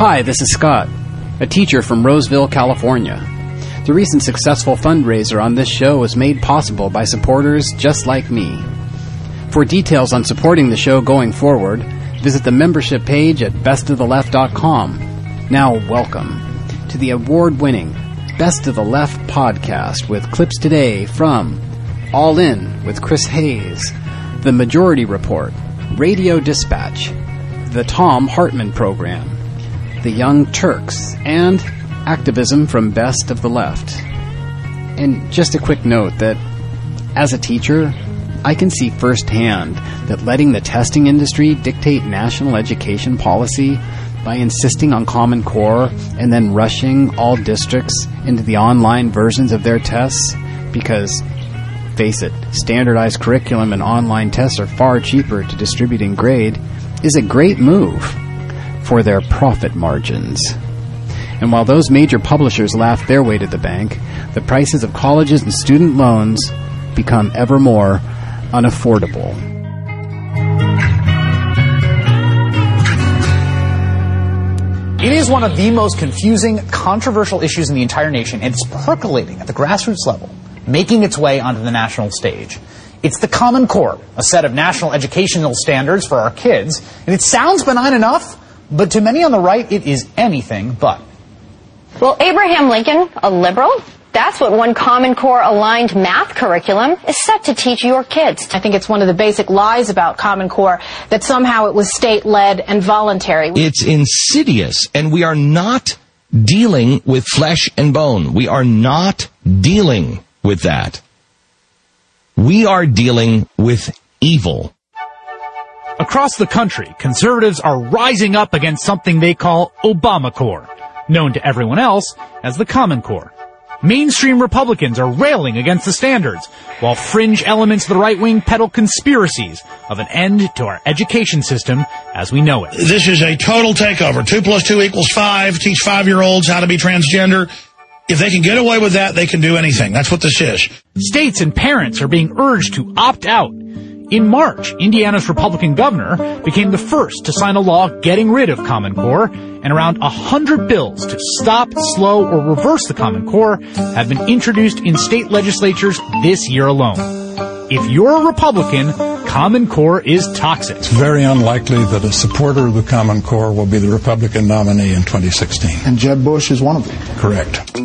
Hi, this is Scott, a teacher from Roseville, California. The recent successful fundraiser on this show was made possible by supporters just like me. For details on supporting the show going forward, visit the membership page at bestoftheleft.com. Now, welcome to the award winning Best of the Left podcast with clips today from All In with Chris Hayes, The Majority Report, Radio Dispatch, The Thom Hartmann Program, The Young Turks, and Activism from Best of the Left. And just a quick note that as a teacher, I can see firsthand that letting the testing industry dictate national education policy by insisting on Common Core and then rushing all districts into the online versions of their tests because face it, standardized curriculum and online tests are far cheaper to distribute and grade is a great move for their profit margins. And while those major publishers laugh their way to the bank, the prices of colleges and student loans become ever more unaffordable. It is one of the most confusing, controversial issues in the entire nation, and it's percolating at the grassroots level, making its way onto the national stage. It's the Common Core, a set of national educational standards for our kids, and it sounds benign enough, but to many on the right, it is anything but. Well, Abraham Lincoln, a liberal, that's what one Common Core aligned math curriculum is set to teach your kids. I think it's one of the basic lies about Common Core that somehow it was state led and voluntary. It's insidious, and we are not dealing with flesh and bone. We are not dealing with that. We are dealing with evil. Across the country, conservatives are rising up against something they call Obamacore, known to everyone else as the Common Core. Mainstream Republicans are railing against the standards, while fringe elements of the right wing peddle conspiracies of an end to our education system as we know it. This is a total takeover. Two plus two equals five. Teach five-year-olds how to be transgender. If they can get away with that, they can do anything. That's what this is. States and parents are being urged to opt out. In March, Indiana's Republican governor became the first to sign a law getting rid of Common Core, and around a hundred bills to stop, slow, or reverse the Common Core have been introduced in state legislatures this year alone. If you're a Republican, Common Core is toxic. It's very unlikely that a supporter of the Common Core will be the Republican nominee in 2016. And Jeb Bush is one of them. Correct.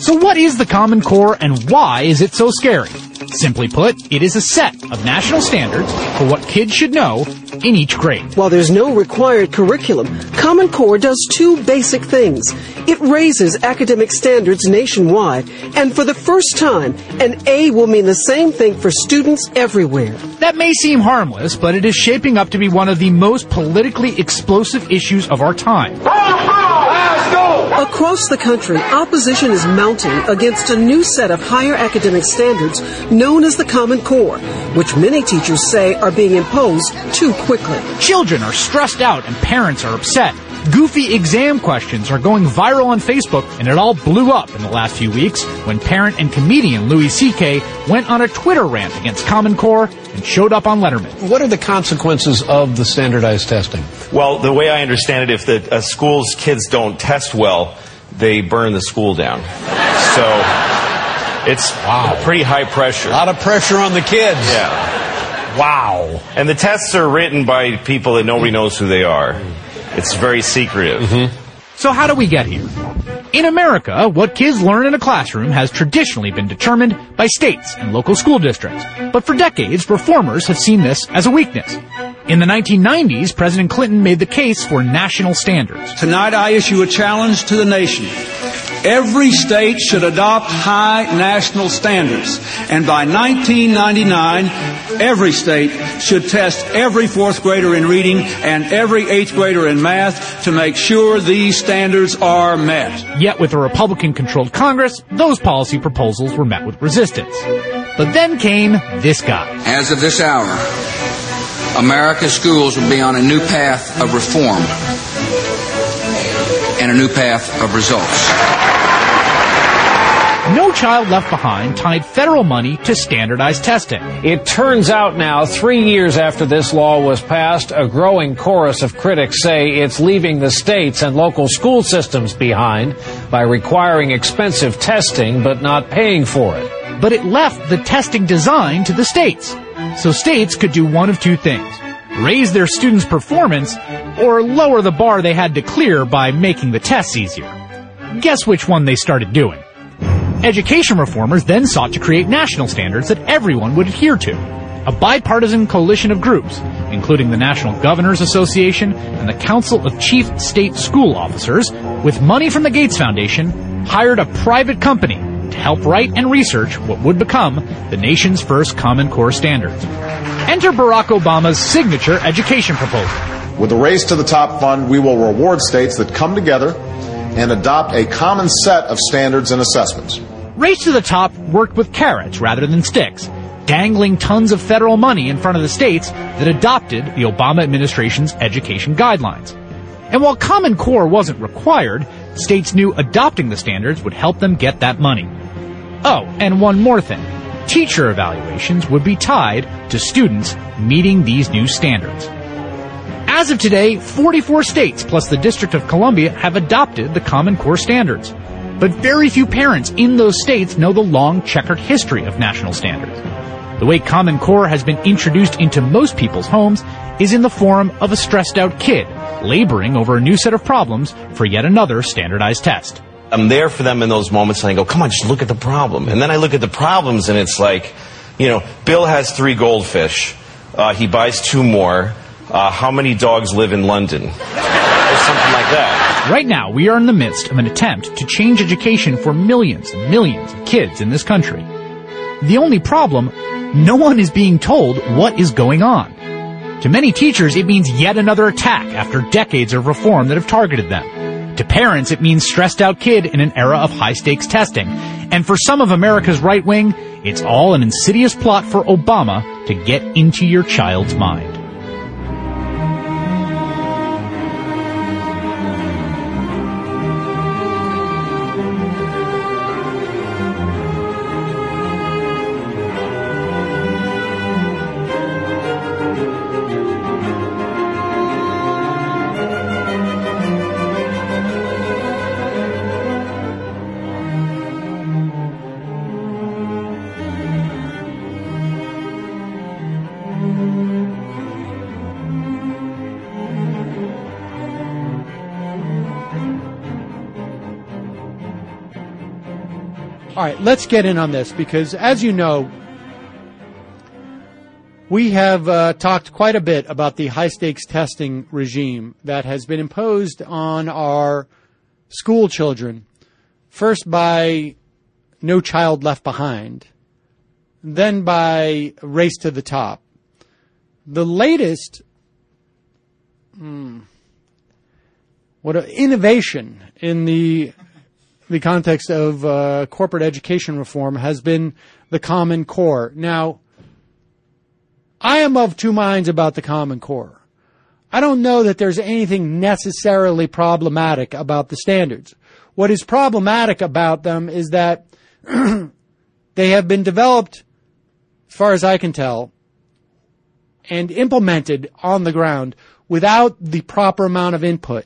So what is the Common Core and why is it so scary? Simply put, it is a set of national standards for what kids should know in each grade. While there's no required curriculum, Common Core does two basic things. It raises academic standards nationwide, and for the first time, an A will mean the same thing for students everywhere. That may seem harmless, but it is shaping up to be one of the most politically explosive issues of our time. Across the country, opposition is mounting against a new set of higher academic standards known as the Common Core, which many teachers say are being imposed too quickly. Children are stressed out and parents are upset. Goofy exam questions are going viral on Facebook, and it all blew up in the last few weeks when parent and comedian Louis C.K. went on a Twitter rant against Common Core and showed up on Letterman. What are the consequences of the standardized testing? Well, the way I understand it, if the uh, school's kids don't test well, they burn the school down. So it's wow. pretty high pressure. A lot of pressure on the kids. Yeah. Wow. And the tests are written by people that nobody knows who they are. It's very secretive. Mm-hmm. So how do we get here? In America, what kids learn in a classroom has traditionally been determined by states and local school districts. But for decades, reformers have seen this as a weakness. In the 1990s, President Clinton made the case for national standards. Tonight I issue a challenge to the nation. Every state should adopt high national standards. And by 1999, every state should test every fourth grader in reading and every eighth grader in math to make sure these standards are met. Yet with a Republican controlled Congress, those policy proposals were met with resistance. But then came this guy. As of this hour, America's schools will be on a new path of reform and a new path of results. No Child Left Behind tied federal money to standardized testing. It turns out now, three years after this law was passed, a growing chorus of critics say it's leaving the states and local school systems behind by requiring expensive testing but not paying for it. But it left the testing design to the states. So states could do one of two things. Raise their students' performance or lower the bar they had to clear by making the tests easier. Guess which one they started doing. Education reformers then sought to create national standards that everyone would adhere to. A bipartisan coalition of groups, including the National Governors Association and the Council of Chief State School Officers, with money from the Gates Foundation, hired a private company to help write and research what would become the nation's first Common Core standards. Enter Barack Obama's signature education proposal. With the Race to the Top Fund, we will reward states that come together and adopt a common set of standards and assessments. Race to the Top worked with carrots rather than sticks, dangling tons of federal money in front of the states that adopted the Obama administration's education guidelines. And while Common Core wasn't required, states knew adopting the standards would help them get that money. Oh, and one more thing. Teacher evaluations would be tied to students meeting these new standards. As of today, 44 states plus the District of Columbia have adopted the Common Core standards. But very few parents in those states know the long checkered history of national standards. The way Common Core has been introduced into most people's homes is in the form of a stressed out kid laboring over a new set of problems for yet another standardized test. I'm there for them in those moments and I go, come on, just look at the problem. And then I look at the problems and it's like, you know, Bill has three goldfish. Uh, he buys two more. Uh, how many dogs live in London? or something like that. Right now, we are in the midst of an attempt to change education for millions and millions of kids in this country. The only problem, no one is being told what is going on. To many teachers, it means yet another attack after decades of reform that have targeted them. To parents, it means stressed out kid in an era of high stakes testing. And for some of America's right wing, it's all an insidious plot for Obama to get into your child's mind. Let's get in on this because, as you know, we have uh, talked quite a bit about the high stakes testing regime that has been imposed on our school children, first by No Child Left Behind, then by Race to the Top. The latest, hmm, what innovation in the the context of uh, corporate education reform has been the Common Core. Now, I am of two minds about the Common Core. I don't know that there's anything necessarily problematic about the standards. What is problematic about them is that they have been developed, as far as I can tell, and implemented on the ground without the proper amount of input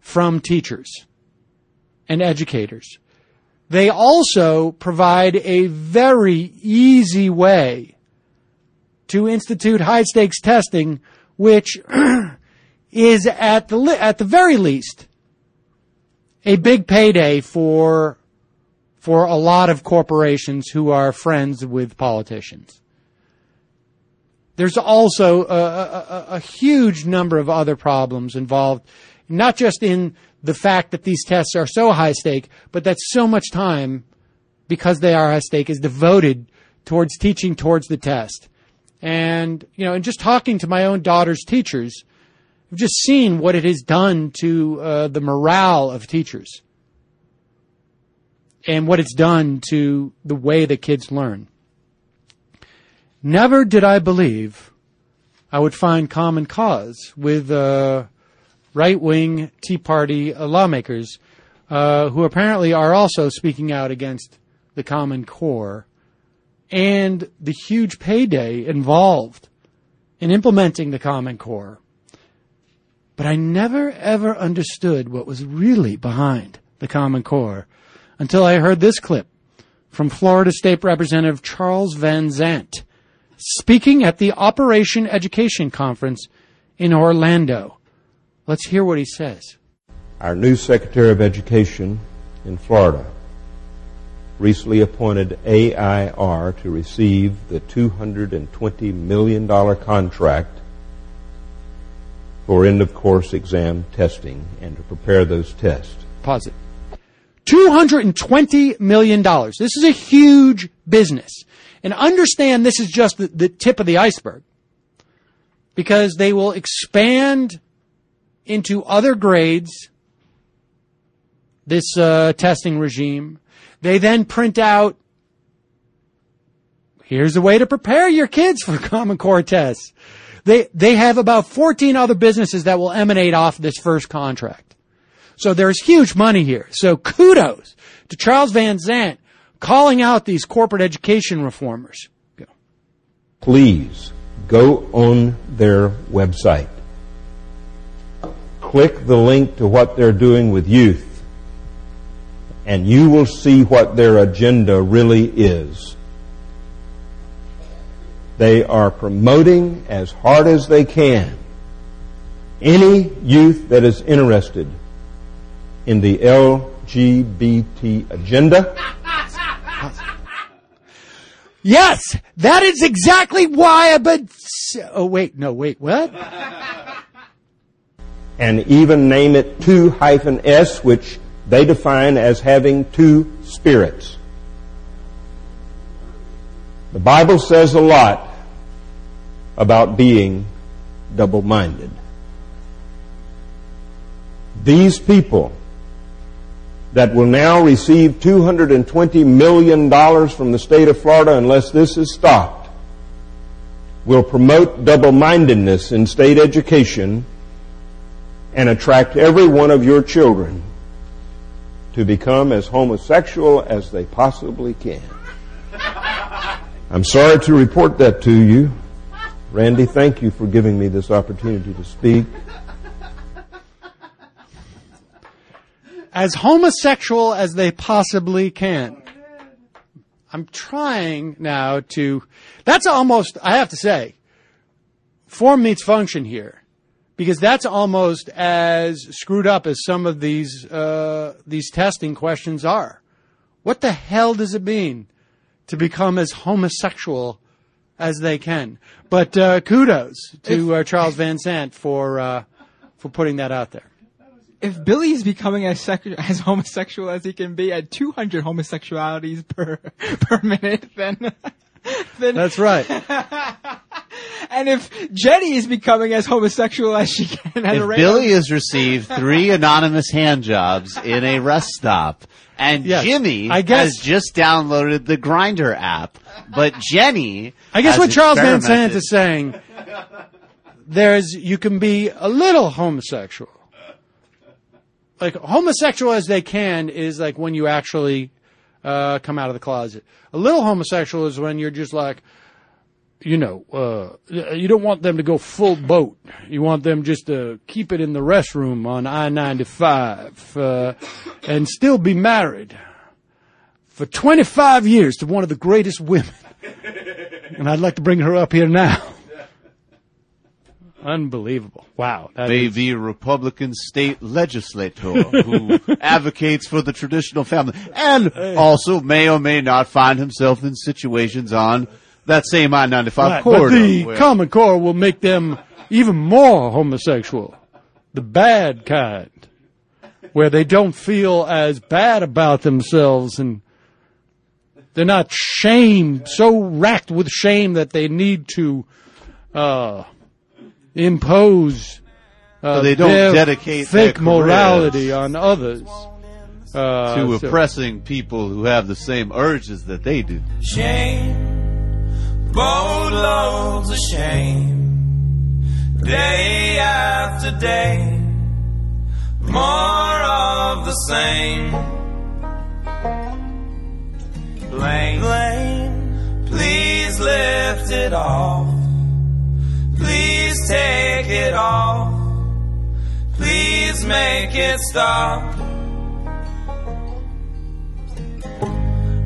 from teachers and educators. They also provide a very easy way to institute high stakes testing, which is at the, li- at the very least a big payday for, for a lot of corporations who are friends with politicians. There's also a, a, a huge number of other problems involved, not just in the fact that these tests are so high stake, but that so much time, because they are high stake, is devoted towards teaching towards the test. And, you know, and just talking to my own daughter's teachers, I've just seen what it has done to uh, the morale of teachers and what it's done to the way that kids learn. Never did I believe I would find common cause with uh, right wing Tea Party uh, lawmakers uh, who apparently are also speaking out against the Common Core and the huge payday involved in implementing the Common Core. But I never ever understood what was really behind the Common Core until I heard this clip from Florida State Representative Charles Van Zant speaking at the Operation Education Conference in Orlando. Let's hear what he says. Our new Secretary of Education in Florida recently appointed AIR to receive the $220 million contract for end of course exam testing and to prepare those tests. Pause it. $220 million. This is a huge business. And understand this is just the, the tip of the iceberg. Because they will expand into other grades this uh, testing regime. They then print out here's a way to prepare your kids for Common Core tests. They they have about 14 other businesses that will emanate off this first contract. So there's huge money here. So kudos to Charles Van Zant calling out these corporate education reformers. Go. Please go on their website. Click the link to what they're doing with youth and you will see what their agenda really is. They are promoting as hard as they can any youth that is interested in the LGBT agenda. Yes, that is exactly why I've been. Oh wait, no, wait, what? And even name it 2 hyphen S, which they define as having two spirits. The Bible says a lot about being double minded. These people that will now receive $220 million from the state of Florida unless this is stopped will promote double mindedness in state education and attract every one of your children to become as homosexual as they possibly can. I'm sorry to report that to you. Randy, thank you for giving me this opportunity to speak. As homosexual as they possibly can. I'm trying now to, that's almost, I have to say, form meets function here because that's almost as screwed up as some of these uh, these testing questions are. What the hell does it mean to become as homosexual as they can? But uh, kudos to uh, Charles Van Zant for uh, for putting that out there. If Billy is becoming as, sec- as homosexual as he can be at 200 homosexualities per per minute, then then that's right. and if Jenny is becoming as homosexual as she can at if Billy has received three anonymous hand jobs in a rest stop, and Yes. Jimmy I guess- has just downloaded the Grindr app, but Jenny, I guess what Charles Van experimented- is saying, there's you can be a little homosexual. Like homosexual as they can is like when you actually uh, come out of the closet. A little homosexual is when you're just like, you know, uh, you don't want them to go full boat. You want them just to keep it in the restroom on I-95 uh, and still be married for 25 years to one of the greatest women. And I'd like to bring her up here now. Unbelievable. Wow. that may is- be a Republican state legislator who advocates for the traditional family and also may or may not find himself in situations on that same I-95 Right, corridor. But the where- Common Core will make them even more homosexual. The bad kind. Where they don't feel as bad about themselves and they're not shamed, so racked with shame that they need to, uh, impose, uh, So they don't their dedicate fake morality on others. Uh, to so- oppressing people who have the same urges that they do. Shame, boatloads of shame, day after day. More of the same. Blame, blame, please lift it off. Please take it off. Please make it stop.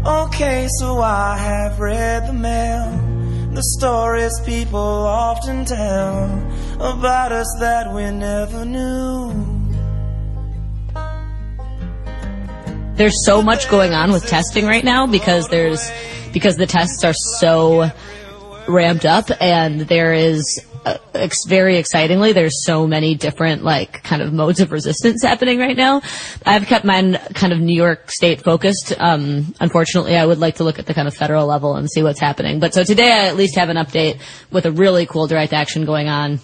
Okay, so I have read the mail, the stories people often tell about us that we never knew. There's so much going on with testing right now because there's because the tests are so ramped up and there is uh, ex- very excitingly there's so many different like kind of modes of resistance happening right now. I've kept mine kind of new york state focused. Um, unfortunately i would like to look at the kind of federal level and see what's happening. But so today i at least have an update with a really cool direct action going on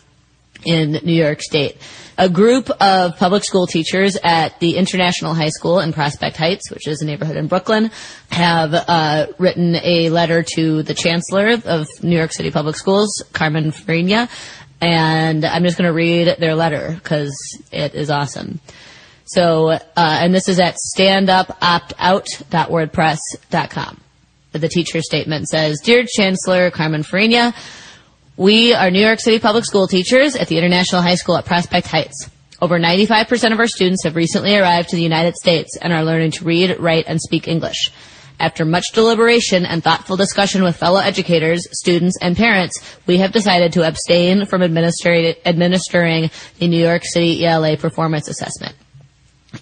in New York State. A group of public school teachers at the International High School in Prospect Heights, which is a neighborhood in Brooklyn, have uh, written a letter to the Chancellor of New York City Public Schools, Carmen Farina, and I'm just going to read their letter because it is awesome. So, uh, and this is at standupoptout.wordpress.com. The teacher statement says, Dear Chancellor Carmen Farina, we are New York City public school teachers at the International High School at Prospect Heights. Over 95% of our students have recently arrived to the United States and are learning to read, write, and speak English. After much deliberation and thoughtful discussion with fellow educators, students, and parents, we have decided to abstain from administering the New York City ELA performance assessment.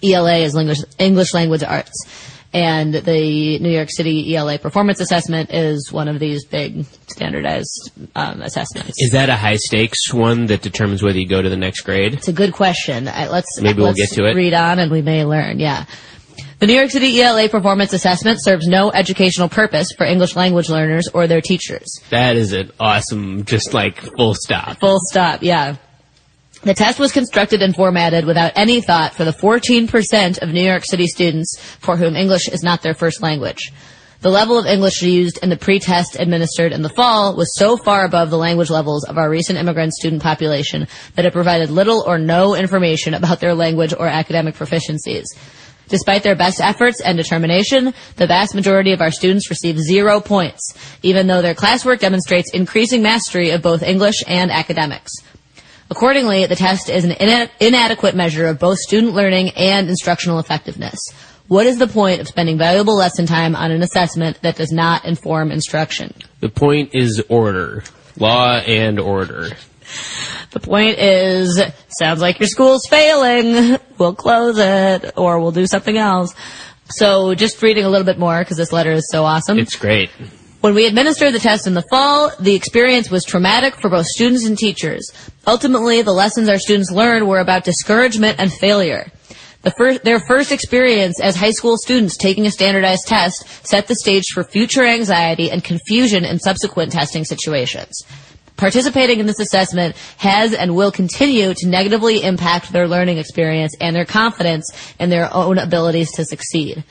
ELA is English, English language arts. And the New York City ELA performance assessment is one of these big standardized um, assessments. Is that a high stakes one that determines whether you go to the next grade? It's a good question. I, let's Maybe we'll let's get to it. Read on, and we may learn. Yeah. The New York City ELA performance assessment serves no educational purpose for English language learners or their teachers. That is an awesome, just like full stop. Full stop. Yeah. The test was constructed and formatted without any thought for the 14% of New York City students for whom English is not their first language. The level of English used in the pre-test administered in the fall was so far above the language levels of our recent immigrant student population that it provided little or no information about their language or academic proficiencies. Despite their best efforts and determination, the vast majority of our students receive zero points, even though their classwork demonstrates increasing mastery of both English and academics. Accordingly, the test is an ina- inadequate measure of both student learning and instructional effectiveness. What is the point of spending valuable lesson time on an assessment that does not inform instruction? The point is order. Law and order. The point is, sounds like your school's failing. We'll close it, or we'll do something else. So, just reading a little bit more, because this letter is so awesome. It's great. When we administered the test in the fall, the experience was traumatic for both students and teachers. Ultimately, the lessons our students learned were about discouragement and failure. The first, their first experience as high school students taking a standardized test set the stage for future anxiety and confusion in subsequent testing situations. Participating in this assessment has and will continue to negatively impact their learning experience and their confidence in their own abilities to succeed.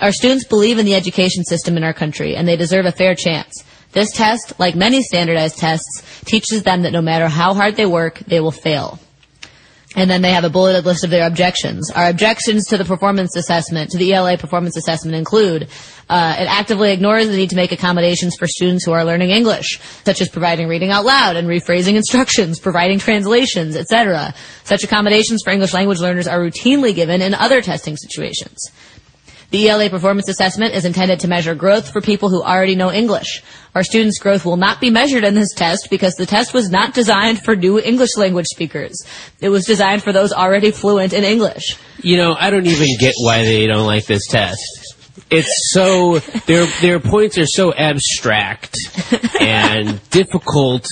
Our students believe in the education system in our country, and they deserve a fair chance. This test, like many standardized tests, teaches them that no matter how hard they work, they will fail. And then they have a bulleted list of their objections. Our objections to the performance assessment, to the ELA performance assessment include, uh, it actively ignores the need to make accommodations for students who are learning English, such as providing reading out loud and rephrasing instructions, providing translations, etc. Such accommodations for English language learners are routinely given in other testing situations. The ELA performance assessment is intended to measure growth for people who already know English. Our students' growth will not be measured in this test because the test was not designed for new English language speakers. It was designed for those already fluent in English. You know, I don't even get why they don't like this test. It's so their their points are so abstract and difficult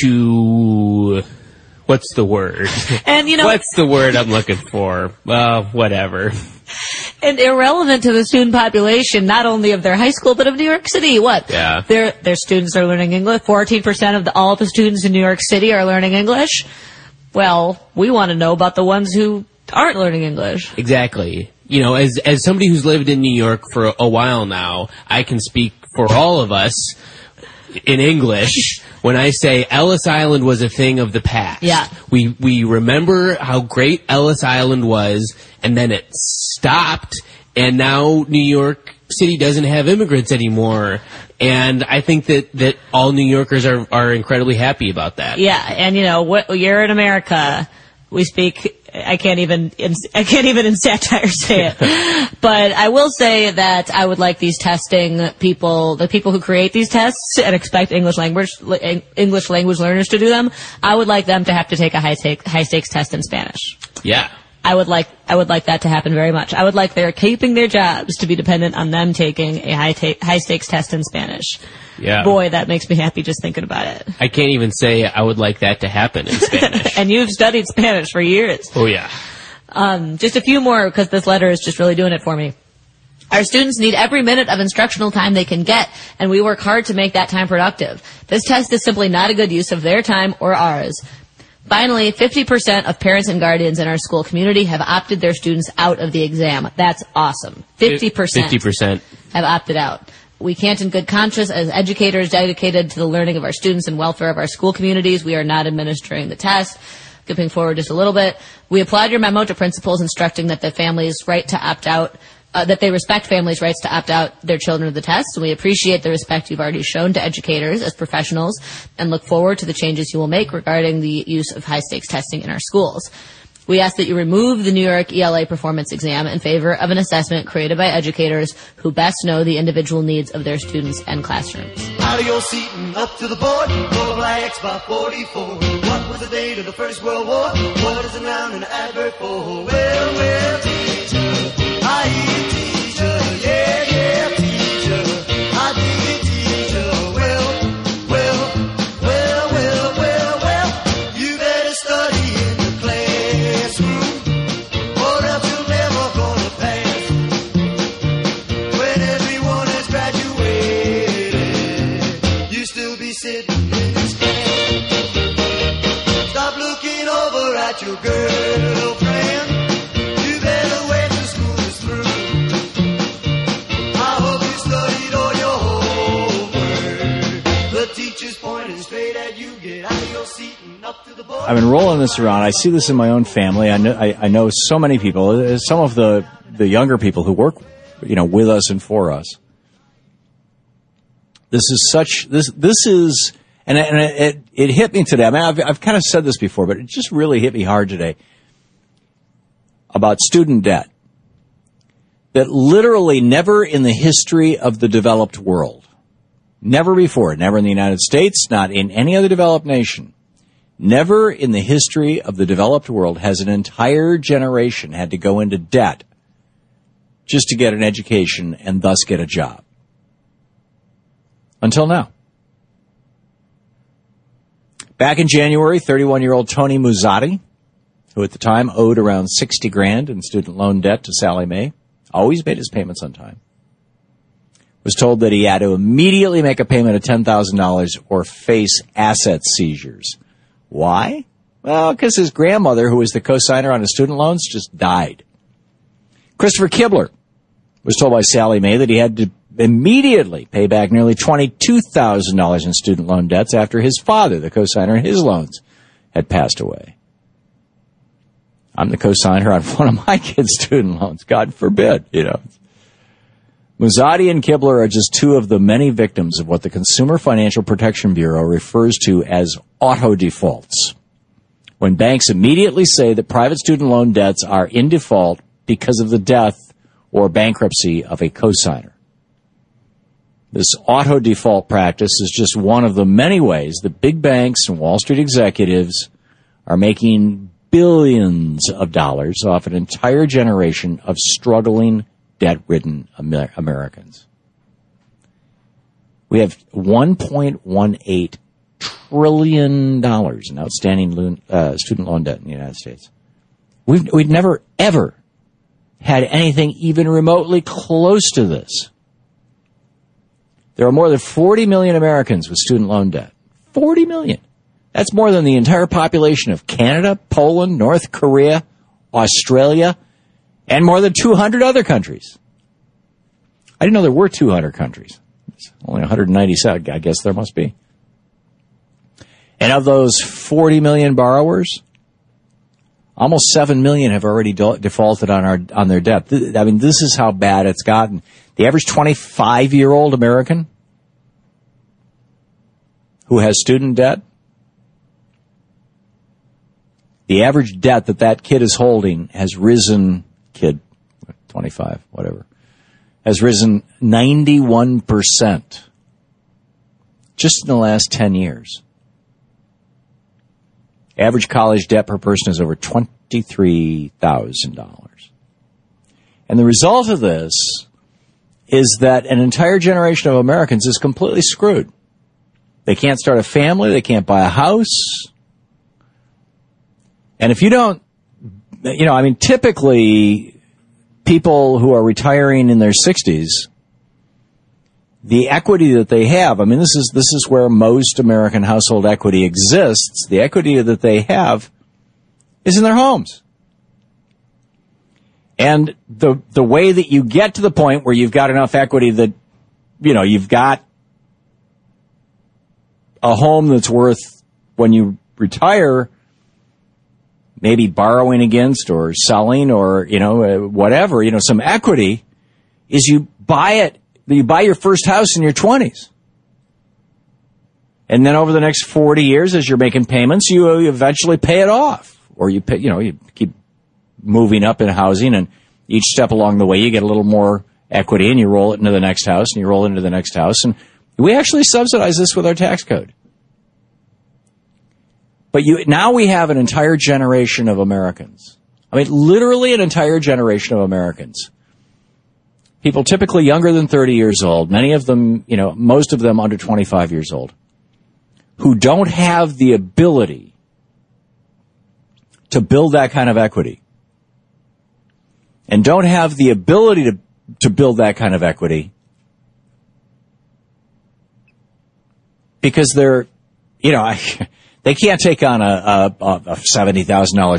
to what's the word? And you know, what's the word I'm looking for? Well, whatever. and irrelevant to the student population, not only of their high school, but of New York City. What? Yeah. Their, their students are learning English. 14% of the, all the students in New York City are learning English. Well, we want to know about the ones who aren't learning English. Exactly. You know, as as somebody who's lived in New York for a while now, I can speak for all of us in English when I say Ellis Island was a thing of the past. Yeah. We we remember how great Ellis Island was, and then it stopped, and now New York City doesn't have immigrants anymore. And I think that, that all New Yorkers are, are incredibly happy about that. Yeah, and you know, what, you're in America. We speak. I can't even. In, I can't even in satire say it. but I will say that I would like these testing people, the people who create these tests and expect English language English language learners to do them. I would like them to have to take a high stake, high stakes test in Spanish. Yeah. I would like I would like that to happen very much. I would like their keeping their jobs to be dependent on them taking a high ta- high stakes test in Spanish. Yeah. Boy, that makes me happy just thinking about it. I can't even say I would like that to happen in Spanish. and you've studied Spanish for years. oh yeah. Um, just a few more because this letter is just really doing it for me. Our students need every minute of instructional time they can get, and we work hard to make that time productive. This test is simply not a good use of their time or ours. Finally, 50% of parents and guardians in our school community have opted their students out of the exam. That's awesome. 50%. 50%. have opted out. We can't in good conscience, as educators dedicated to the learning of our students and welfare of our school communities, we are not administering the test. Skipping forward just a little bit, we applaud your memo to principals instructing that the family's right to opt out uh, that they respect families' rights to opt out their children of the test. And we appreciate the respect you've already shown to educators as professionals and look forward to the changes you will make regarding the use of high stakes testing in our schools. We ask that you remove the New York ELA performance exam in favor of an assessment created by educators who best know the individual needs of their students and classrooms. Out of your seat and up to the board, of blacks by 44. What was the date of the First World War? What is a noun and an adverb for? Well, well, Stop looking over at your girlfriend. I've been rolling this around. I see this in my own family. I know, I, I know so many people, uh, some of the, the younger people who work, you know, with us and for us. This is such, this, this is, and, and it, it, it hit me today. I mean, I've, I've kind of said this before, but it just really hit me hard today about student debt. That literally never in the history of the developed world, never before, never in the United States, not in any other developed nation, Never in the history of the developed world has an entire generation had to go into debt just to get an education and thus get a job. Until now. Back in January, 31 year old Tony Muzzati, who at the time owed around 60 grand in student loan debt to Sallie Mae, always made his payments on time, was told that he had to immediately make a payment of $10,000 or face asset seizures. Why? Well, because his grandmother, who was the co-signer on his student loans, just died. Christopher Kibler was told by Sallie Mae that he had to immediately pay back nearly $22,000 in student loan debts after his father, the co-signer on his loans, had passed away. I'm the co-signer on one of my kids' student loans. God forbid, you know. Muzzati and Kibler are just two of the many victims of what the Consumer Financial Protection Bureau refers to as auto defaults. When banks immediately say that private student loan debts are in default because of the death or bankruptcy of a cosigner. This auto default practice is just one of the many ways that big banks and Wall Street executives are making billions of dollars off an entire generation of struggling, debt ridden Amer- Americans. We have $1.18 trillion in outstanding loan, uh, student loan debt in the United States. We've, we've never, ever had anything even remotely close to this. There are more than 40 million Americans with student loan debt. 40 million. That's more than the entire population of Canada, Poland, North Korea, Australia, and more than 200 other countries. I didn't know there were 200 countries. It's only 197. I guess there must be. And of those 40 million borrowers, almost 7 million have already de- defaulted on our on their debt. Th- I mean, this is how bad it's gotten. The average 25-year-old American who has student debt, the average debt that that kid is holding has risen, kid, 25, whatever, has risen 91% just in the last 10 years. Average college debt per person is over $23,000. And the result of this is that an entire generation of Americans is completely screwed. They can't start a family, they can't buy a house. And if you don't, you know, I mean, typically people who are retiring in their 60s, the equity that they have, I mean, this is, this is where most American household equity exists. The equity that they have is in their homes. And the, the way that you get to the point where you've got enough equity that, you know, you've got a home that's worth when you retire, maybe borrowing against or selling or, you know, uh, whatever, you know, some equity is you buy it, you buy your first house in your 20s. And then over the next 40 years, as you're making payments, you eventually pay it off. Or you pay, you know, you keep moving up in housing and each step along the way you get a little more equity and you roll it into the next house and you roll it into the next house. And we actually subsidize this with our tax code. But you, now we have an entire generation of Americans. I mean, literally an entire generation of Americans. People typically younger than 30 years old, many of them, you know, most of them under 25 years old, who don't have the ability to build that kind of equity and don't have the ability to, to build that kind of equity because they're, you know, I, they can't take on a, a, a $70,000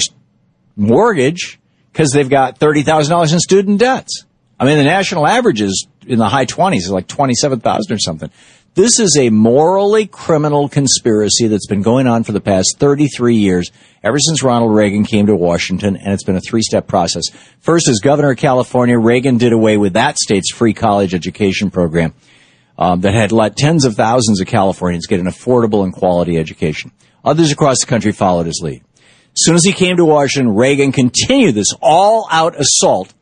mortgage because they've got $30,000 in student debts. I mean, the national average is in the high 20s, is like 27,000 or something. This is a morally criminal conspiracy that's been going on for the past 33 years, ever since Ronald Reagan came to Washington, and it's been a three-step process. First, as governor of California, Reagan did away with that state's free college education program um, that had let tens of thousands of Californians get an affordable and quality education. Others across the country followed his lead. As soon as he came to Washington, Reagan continued this all-out assault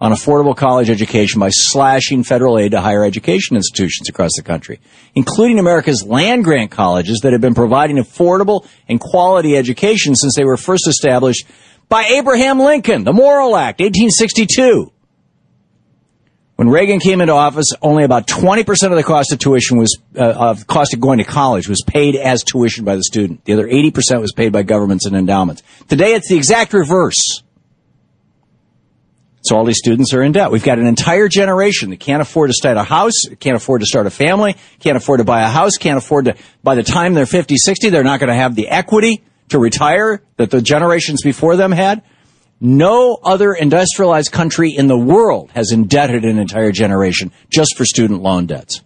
on affordable college education by slashing federal aid to higher education institutions across the country, including America's land grant colleges that have been providing affordable and quality education since they were first established by Abraham Lincoln, the Morrill Act, 1862. When Reagan came into office, only about 20% of the cost of tuition was, uh, of cost of going to college was paid as tuition by the student. The other 80% was paid by governments and endowments. Today it's the exact reverse. So all these students are in debt. We've got an entire generation that can't afford to start a house, can't afford to start a family, can't afford to buy a house, can't afford to, by the time they're 50, 60, they're not going to have the equity to retire that the generations before them had. No other industrialized country in the world has indebted an entire generation just for student loan debts.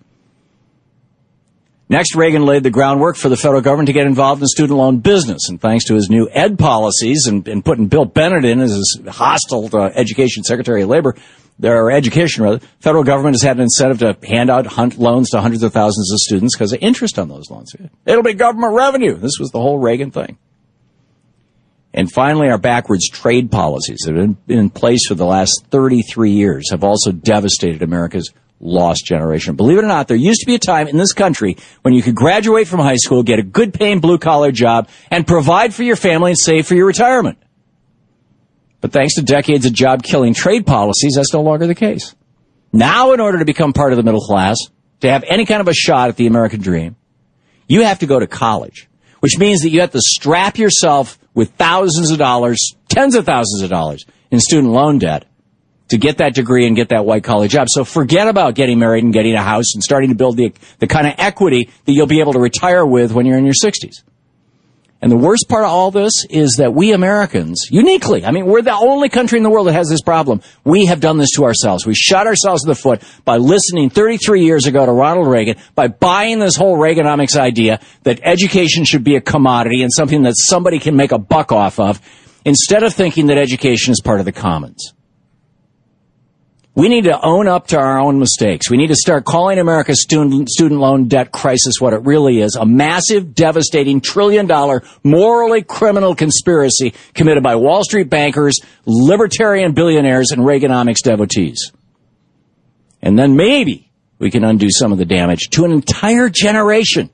Next, Reagan laid the groundwork for the federal government to get involved in student loan business. And thanks to his new ed policies and, and putting Bill Bennett in as his hostile uh, education secretary of labor, their education rather, federal government has had an incentive to hand out loans to hundreds of thousands of students because of interest on those loans. It'll be government revenue. This was the whole Reagan thing. And finally, our backwards trade policies that have been in place for the last 33 years have also devastated America's lost generation. Believe it or not, there used to be a time in this country when you could graduate from high school, get a good paying blue collar job, and provide for your family and save for your retirement. But thanks to decades of job killing trade policies, that's no longer the case. Now, in order to become part of the middle class, to have any kind of a shot at the American dream, you have to go to college, which means that you have to strap yourself with thousands of dollars, tens of thousands of dollars in student loan debt to get that degree and get that white collar job. So forget about getting married and getting a house and starting to build the, the kind of equity that you'll be able to retire with when you're in your 60s. And the worst part of all this is that we Americans, uniquely, I mean, we're the only country in the world that has this problem. We have done this to ourselves. We shot ourselves in the foot by listening 33 years ago to Ronald Reagan, by buying this whole Reaganomics idea that education should be a commodity and something that somebody can make a buck off of, instead of thinking that education is part of the commons. We need to own up to our own mistakes. We need to start calling America's student, student loan debt crisis what it really is. A massive, devastating, trillion dollar, morally criminal conspiracy committed by Wall Street bankers, libertarian billionaires, and Reaganomics devotees. And then maybe we can undo some of the damage to an entire generation.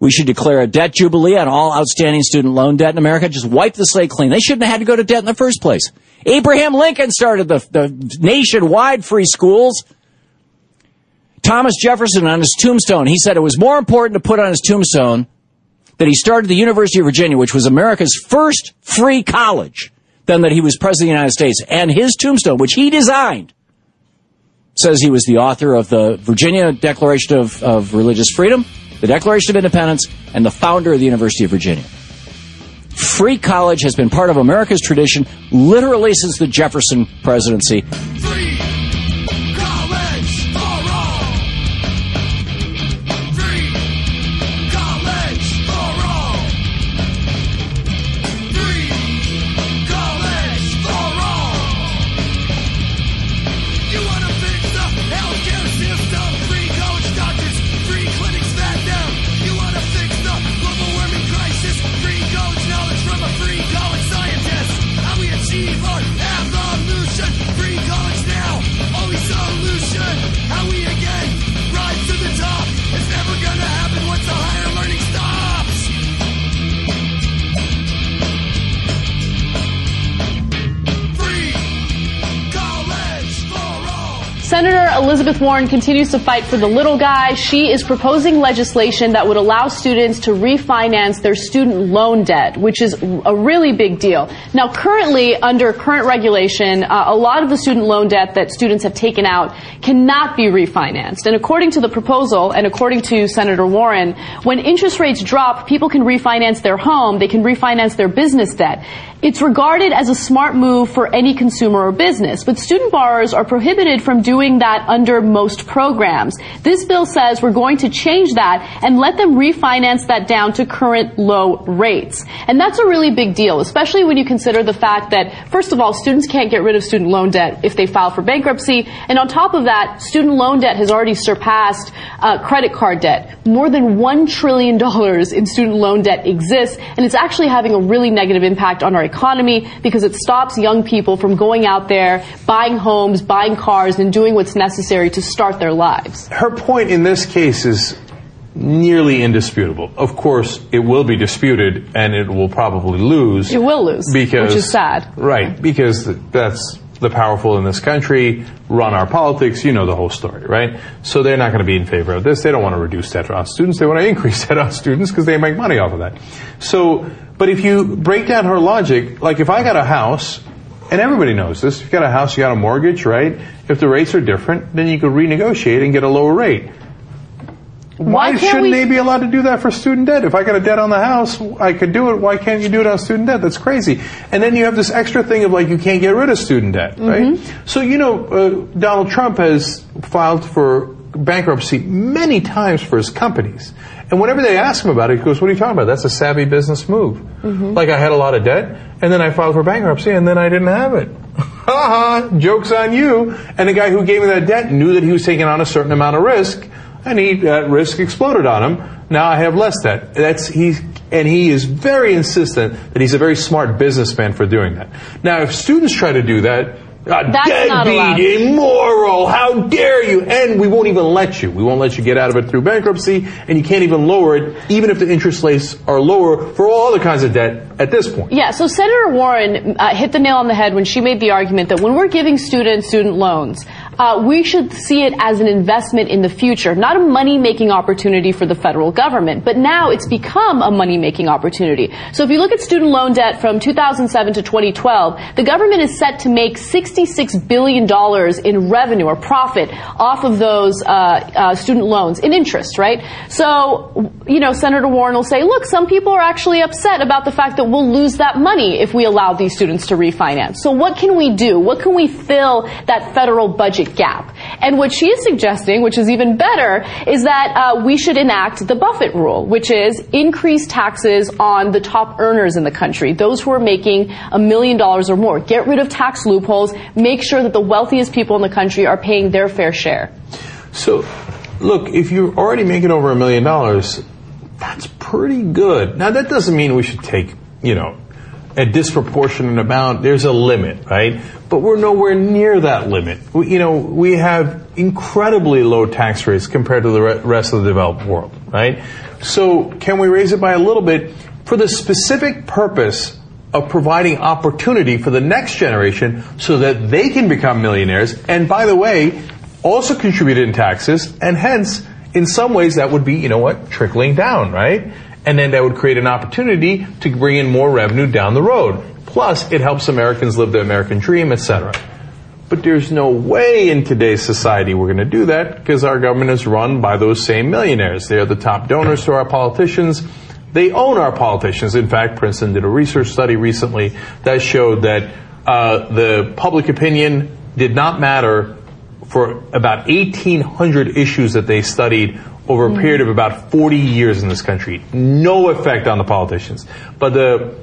We should declare a debt jubilee on all outstanding student loan debt in America. Just wipe the slate clean. They shouldn't have had to go to debt in the first place. Abraham Lincoln started the, the nationwide free schools. Thomas Jefferson on his tombstone, he said it was more important to put on his tombstone that he started the University of Virginia, which was America's first free college, than that he was president of the United States. And his tombstone, which he designed, says he was the author of the Virginia Declaration of, of Religious Freedom, the Declaration of Independence, and the founder of the University of Virginia. Free college has been part of America's tradition literally since the Jefferson presidency. Warren continues to fight for the little guy. She is proposing legislation that would allow students to refinance their student loan debt, which is a really big deal. Now, currently, under current regulation, uh, a lot of the student loan debt that students have taken out cannot be refinanced. And according to the proposal, and according to Senator Warren, when interest rates drop, people can refinance their home, they can refinance their business debt. It's regarded as a smart move for any consumer or business, but student borrowers are prohibited from doing that under most programs. This bill says we're going to change that and let them refinance that down to current low rates. And that's a really big deal, especially when you consider the fact that, first of all, students can't get rid of student loan debt if they file for bankruptcy. And on top of that, student loan debt has already surpassed uh, credit card debt. More than $1 trillion in student loan debt exists, and it's actually having a really negative impact on our economy because it stops young people from going out there, buying homes, buying cars, and doing what's necessary to start their lives. Her point in this case is nearly indisputable. Of course, it will be disputed and it will probably lose. It will lose, because, which is sad. Right, because that's the powerful in this country run our politics. You know the whole story, right? So they're not going to be in favor of this. They don't want to reduce debt on students. They want to increase debt on students because they make money off of that. So, but if you break down her logic, like if I got a house, and everybody knows this, if you've got a house, you got a mortgage, right? If the rates are different, then you could renegotiate and get a lower rate. Why, Why shouldn't we- they be allowed to do that for student debt? If I got a debt on the house, I could do it. Why can't you do it on student debt? That's crazy. And then you have this extra thing of like you can't get rid of student debt, right? So you know, uh, Donald Trump has filed for bankruptcy many times for his companies. And whenever they ask him about it, he goes, "What are you talking about? That's a savvy business move." Mm-hmm. Like I had a lot of debt, and then I filed for bankruptcy, and then I didn't have it. Ha ha! Jokes on you. And the guy who gave me that debt knew that he was taking on a certain amount of risk, and he that risk exploded on him. Now I have less debt. That's he's and he is very insistent that he's a very smart businessman for doing that. Now, if students try to do that. Uh, That's deadbeat, immoral, how dare you? And we won't even let you. We won't let you get out of it through bankruptcy, and you can't even lower it, even if the interest rates are lower for all other kinds of debt at this point. Yeah, so Senator Warren uh, hit the nail on the head when she made the argument that when we're giving students student loans, uh, we should see it as an investment in the future, not a money-making opportunity for the federal government. But now it's become a money-making opportunity. So if you look at student loan debt from 2007 to 2012, the government is set to make 66 billion dollars in revenue or profit off of those uh, uh, student loans in interest, right? So, you know, Senator Warren will say, look, some people are actually upset about the fact that we'll lose that money if we allow these students to refinance. So what can we do? What can we fill that federal budget gap? And what she is suggesting, which is even better, is that uh, we should enact the Buffett rule, which is increase taxes on the top earners in the country, those who are making a million dollars or more. Get rid of tax loopholes. Make sure that the wealthiest people in the country are paying their fair share. So, look, if you're already making over a million dollars, that's pretty good. Now, that doesn't mean we should take, you know, a disproportionate amount. There's a limit, right? But we're nowhere near that limit. We, you know, we have incredibly low tax rates compared to the re- rest of the developed world, right? So, can we raise it by a little bit for the specific purpose of providing opportunity for the next generation so that they can become millionaires? And by the way, also contribute in taxes, and hence, in some ways, that would be, you know what, trickling down, right? And then that would create an opportunity to bring in more revenue down the road. Plus, it helps Americans live the American dream, etc. But there's no way in today's society we're going to do that because our government is run by those same millionaires. They are the top donors to our politicians. They own our politicians. In fact, Princeton did a research study recently that showed that uh, the public opinion did not matter for about 1,800 issues that they studied over a period of about 40 years in this country. No effect on the politicians. But the,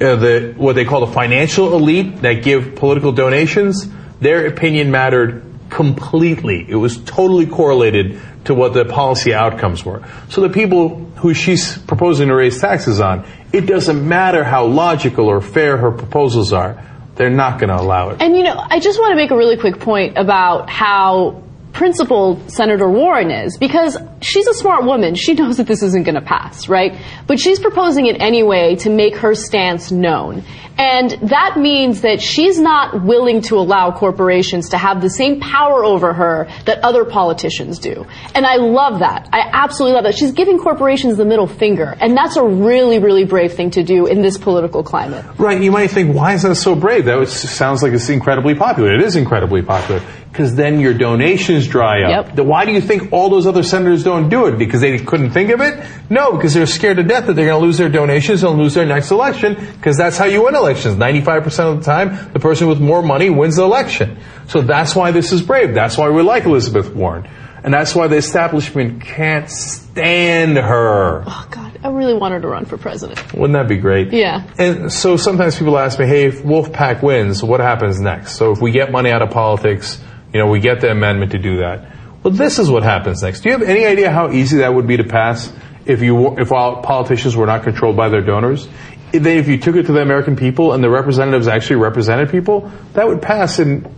uh, the what they call the financial elite that give political donations, their opinion mattered completely. It was totally correlated to what the policy outcomes were. So the people who she's proposing to raise taxes on, it doesn't matter how logical or fair her proposals are. They're not going to allow it. And you know, I just want to make a really quick point about how principled Senator Warren is because she's a smart woman. She knows that this isn't going to pass, right? But she's proposing it anyway to make her stance known. And that means that she's not willing to allow corporations to have the same power over her that other politicians do. And I love that. I absolutely love that. She's giving corporations the middle finger. And that's a really, really brave thing to do in this political climate. Right. You might think, why is that so brave? That sounds like it's incredibly popular. It is incredibly popular. Because then your donations dry up. Yep. Why do you think all those other senators don't do it? Because they couldn't think of it? No, because they're scared to death that they're going to lose their donations and lose their next election. Because that's how you win elections. 95% of the time, the person with more money wins the election. So that's why this is brave. That's why we like Elizabeth Warren. And that's why the establishment can't stand her. Oh God, I really want her to run for president. Wouldn't that be great? Yeah. And so sometimes people ask me, hey, if Wolf PAC wins, what happens next? So if we get money out of politics, you know, we get the amendment to do that. Well, this is what happens next. Do you have any idea how easy that would be to pass if you if politicians were not controlled by their donors? If you took it to the American people and the representatives actually represented people, that would pass in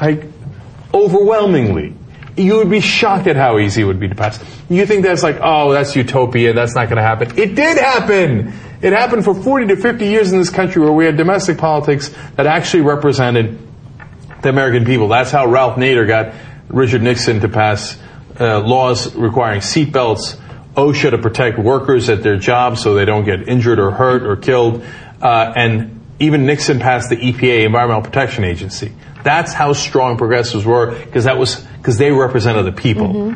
like overwhelmingly. You would be shocked at how easy it would be to pass. You think that's like, oh, that's utopia, that's not going to happen. It did happen! It happened for 40 to 50 years in this country where we had domestic politics that actually represented the American people. That's how Ralph Nader got Richard Nixon to pass uh, laws requiring seatbelts, OSHA to protect workers at their jobs so they don't get injured or hurt or killed, uh, and even Nixon passed the EPA, Environmental Protection Agency. That's how strong progressives were because that was because they represented the people.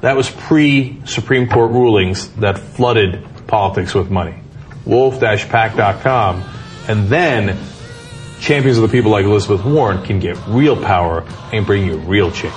That was pre Supreme Court rulings that flooded politics with money. Wolf-PAC.com, and then champions of the people like Elizabeth Warren can get real power and bring you real change.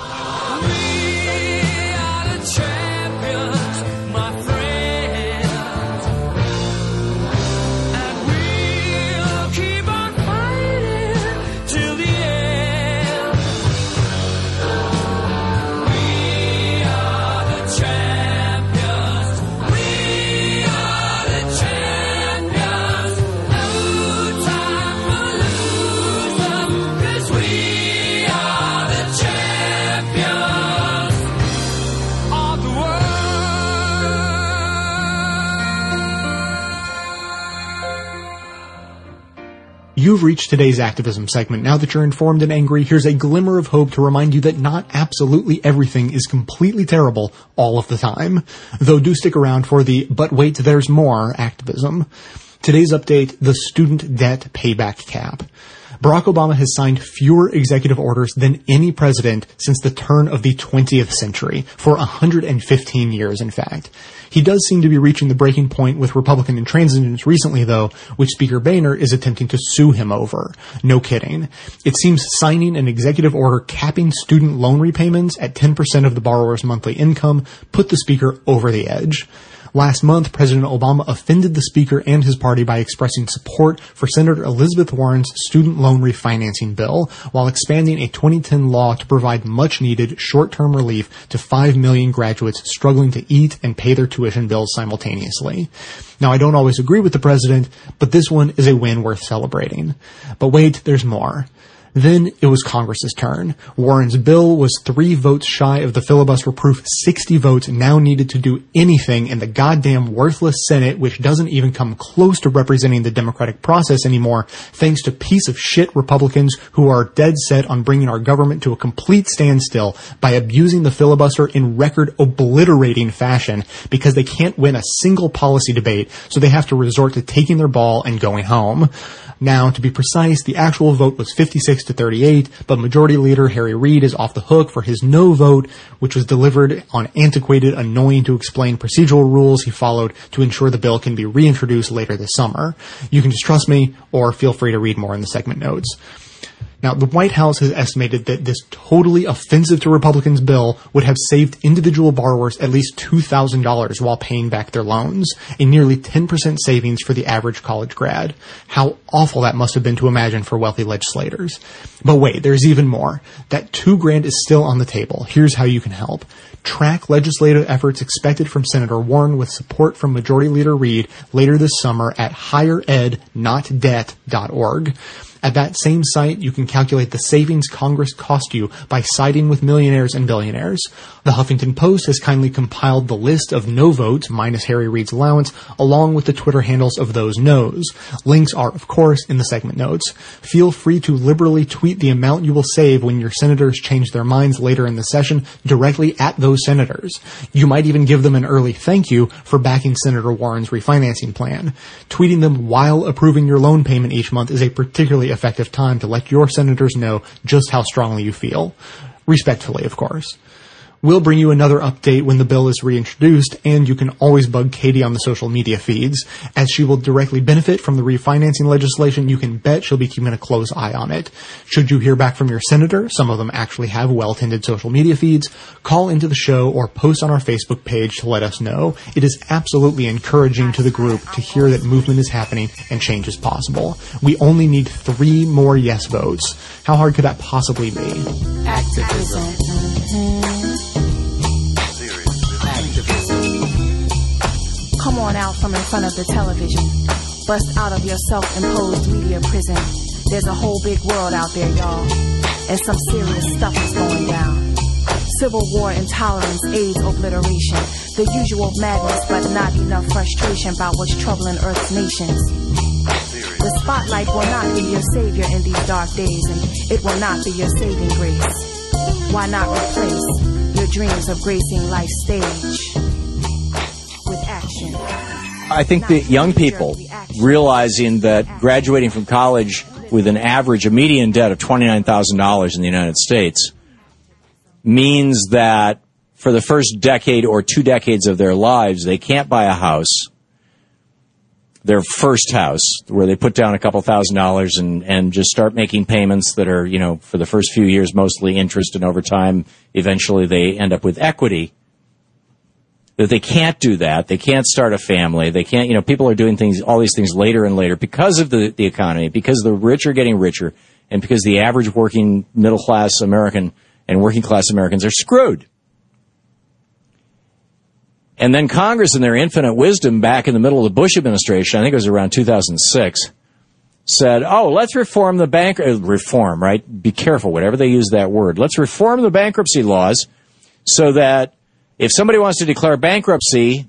You've reached today's activism segment. Now that you're informed and angry, here's a glimmer of hope to remind you that not absolutely everything is completely terrible all of the time. Though do stick around for the but wait, there's more activism. Today's update, the student debt payback cap. Barack Obama has signed fewer executive orders than any president since the turn of the 20th century, for 115 years in fact. He does seem to be reaching the breaking point with Republican intransigence recently, though, which Speaker Boehner is attempting to sue him over. No kidding. It seems signing an executive order capping student loan repayments at 10% of the borrower's monthly income put the Speaker over the edge. Last month, President Obama offended the Speaker and his party by expressing support for Senator Elizabeth Warren's student loan refinancing bill, while expanding a 2010 law to provide much needed short-term relief to 5 million graduates struggling to eat and pay their tuition bills simultaneously. Now, I don't always agree with the president, but this one is a win worth celebrating. But wait, there's more. Then it was Congress's turn. Warren's bill was three votes shy of the filibuster proof 60 votes now needed to do anything in the goddamn worthless Senate, which doesn't even come close to representing the democratic process anymore, thanks to piece of shit Republicans who are dead set on bringing our government to a complete standstill by abusing the filibuster in record obliterating fashion because they can't win a single policy debate, so they have to resort to taking their ball and going home. Now, to be precise, the actual vote was 56 to 38, but Majority Leader Harry Reid is off the hook for his no vote, which was delivered on antiquated, annoying to explain procedural rules he followed to ensure the bill can be reintroduced later this summer. You can just trust me, or feel free to read more in the segment notes. Now, the White House has estimated that this totally offensive to Republicans bill would have saved individual borrowers at least $2,000 while paying back their loans, a nearly 10% savings for the average college grad. How awful that must have been to imagine for wealthy legislators. But wait, there's even more. That two grand is still on the table. Here's how you can help. Track legislative efforts expected from Senator Warren with support from Majority Leader Reid later this summer at higherednotdebt.org. At that same site, you can calculate the savings Congress cost you by siding with millionaires and billionaires. The Huffington Post has kindly compiled the list of no votes minus Harry Reid's allowance, along with the Twitter handles of those no's. Links are, of course, in the segment notes. Feel free to liberally tweet the amount you will save when your senators change their minds later in the session directly at those senators. You might even give them an early thank you for backing Senator Warren's refinancing plan. Tweeting them while approving your loan payment each month is a particularly effective time to let your senators know just how strongly you feel. Respectfully, of course. We'll bring you another update when the bill is reintroduced, and you can always bug Katie on the social media feeds. As she will directly benefit from the refinancing legislation, you can bet she'll be keeping a close eye on it. Should you hear back from your senator, some of them actually have well-tended social media feeds, call into the show or post on our Facebook page to let us know. It is absolutely encouraging to the group to hear that movement is happening and change is possible. We only need three more yes votes. How hard could that possibly be? Activism. Come out from in front of the television. Bust out of your self-imposed media prison. There's a whole big world out there, y'all. And some serious stuff is going down. Civil war, intolerance, AIDS, obliteration. The usual madness, but not enough frustration about what's troubling Earth's nations. The spotlight will not be your savior in these dark days, and it will not be your saving grace. Why not replace your dreams of gracing life's stage with action? I think that young people realizing that graduating from college with an average, a median debt of $29,000 in the United States means that for the first decade or two decades of their lives, they can't buy a house, their first house, where they put down a couple thousand dollars and, and just start making payments that are, you know, for the first few years, mostly interest and over time, eventually they end up with equity that they can't do that. They can't start a family. They can't, you know, people are doing things, all these things later and later because of the, the economy, because the rich are getting richer, and because the average working middle class American and working class Americans are screwed. And then Congress, in their infinite wisdom back in the middle of the Bush administration, I think it was around 2006, said, oh, let's reform the bank, uh, reform, right? Be careful, whatever they use that word. Let's reform the bankruptcy laws so that if somebody wants to declare bankruptcy,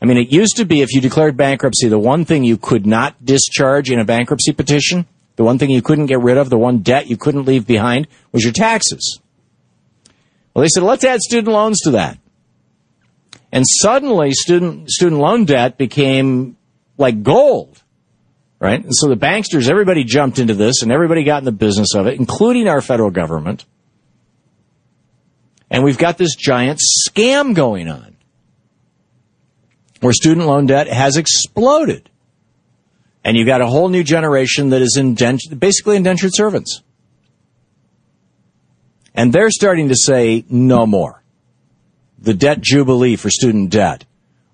I mean, it used to be if you declared bankruptcy, the one thing you could not discharge in a bankruptcy petition The one thing you couldn't get rid of, the one debt you couldn't leave behind was your taxes. Well, they said, let's add student loans to that. And suddenly student, student loan debt became like gold, right? And so the banksters, everybody jumped into this and everybody got in the business of it, including our federal government. And we've got this giant scam going on where student loan debt has exploded. And you've got a whole new generation that is basically indentured servants. And they're starting to say no more. The debt jubilee for student debt.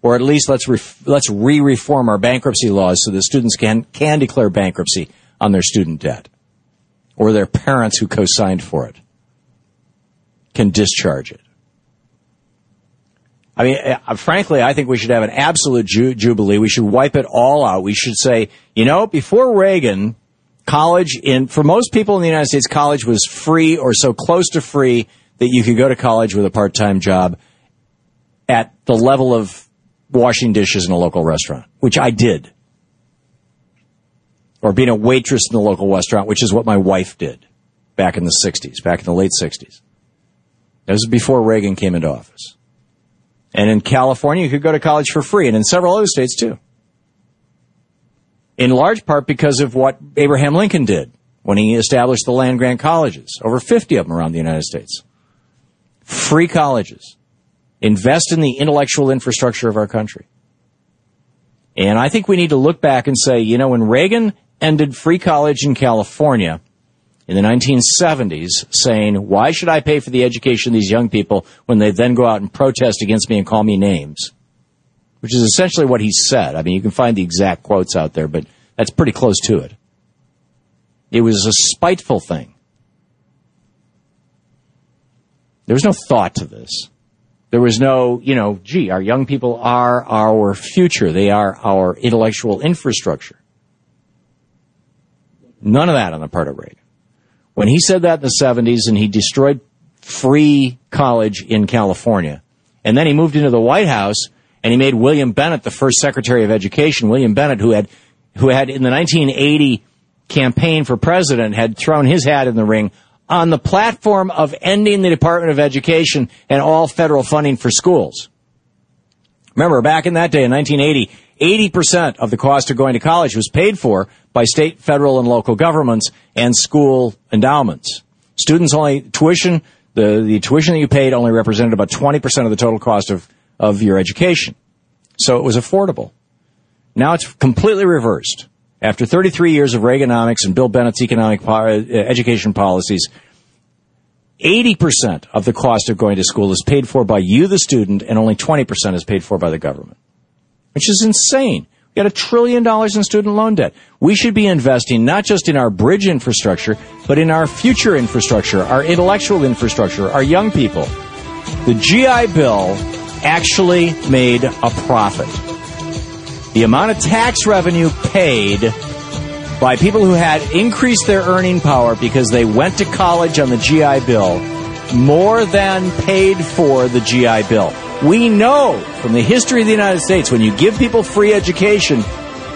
Or at least let's ref- let's re-reform our bankruptcy laws so that students can can declare bankruptcy on their student debt. Or their parents who co-signed for it can discharge it. I mean, uh, frankly, I think we should have an absolute ju- jubilee. We should wipe it all out. We should say, you know, before Reagan, college in, for most people in the United States, college was free or so close to free that you could go to college with a part-time job at the level of washing dishes in a local restaurant, which I did. Or being a waitress in the local restaurant, which is what my wife did back in the 60s, back in the late 60s. That was before Reagan came into office. And in California, you could go to college for free, and in several other states too. In large part because of what Abraham Lincoln did when he established the land grant colleges, over 50 of them around the United States. Free colleges. Invest in the intellectual infrastructure of our country. And I think we need to look back and say, you know, when Reagan ended free college in California, in the 1970s saying, why should I pay for the education of these young people when they then go out and protest against me and call me names? Which is essentially what he said. I mean, you can find the exact quotes out there, but that's pretty close to it. It was a spiteful thing. There was no thought to this. There was no, you know, gee, our young people are our future. They are our intellectual infrastructure. None of that on the part of Reagan. When he said that in the 70s and he destroyed free college in California, and then he moved into the White House and he made William Bennett the first Secretary of Education. William Bennett, who had, who had in the 1980 campaign for president, had thrown his hat in the ring on the platform of ending the Department of Education and all federal funding for schools. Remember, back in that day in 1980, 80% of the cost of going to college was paid for by state, federal, and local governments and school endowments. Students only tuition, the, the tuition that you paid only represented about 20% of the total cost of, of your education. So it was affordable. Now it's completely reversed. After 33 years of Reaganomics and Bill Bennett's economic po- uh, education policies, 80% of the cost of going to school is paid for by you, the student, and only 20% is paid for by the government. Which is insane. We got a trillion dollars in student loan debt. We should be investing not just in our bridge infrastructure, but in our future infrastructure, our intellectual infrastructure, our young people. The GI Bill actually made a profit. The amount of tax revenue paid by people who had increased their earning power because they went to college on the GI Bill more than paid for the GI Bill. We know from the history of the United States when you give people free education,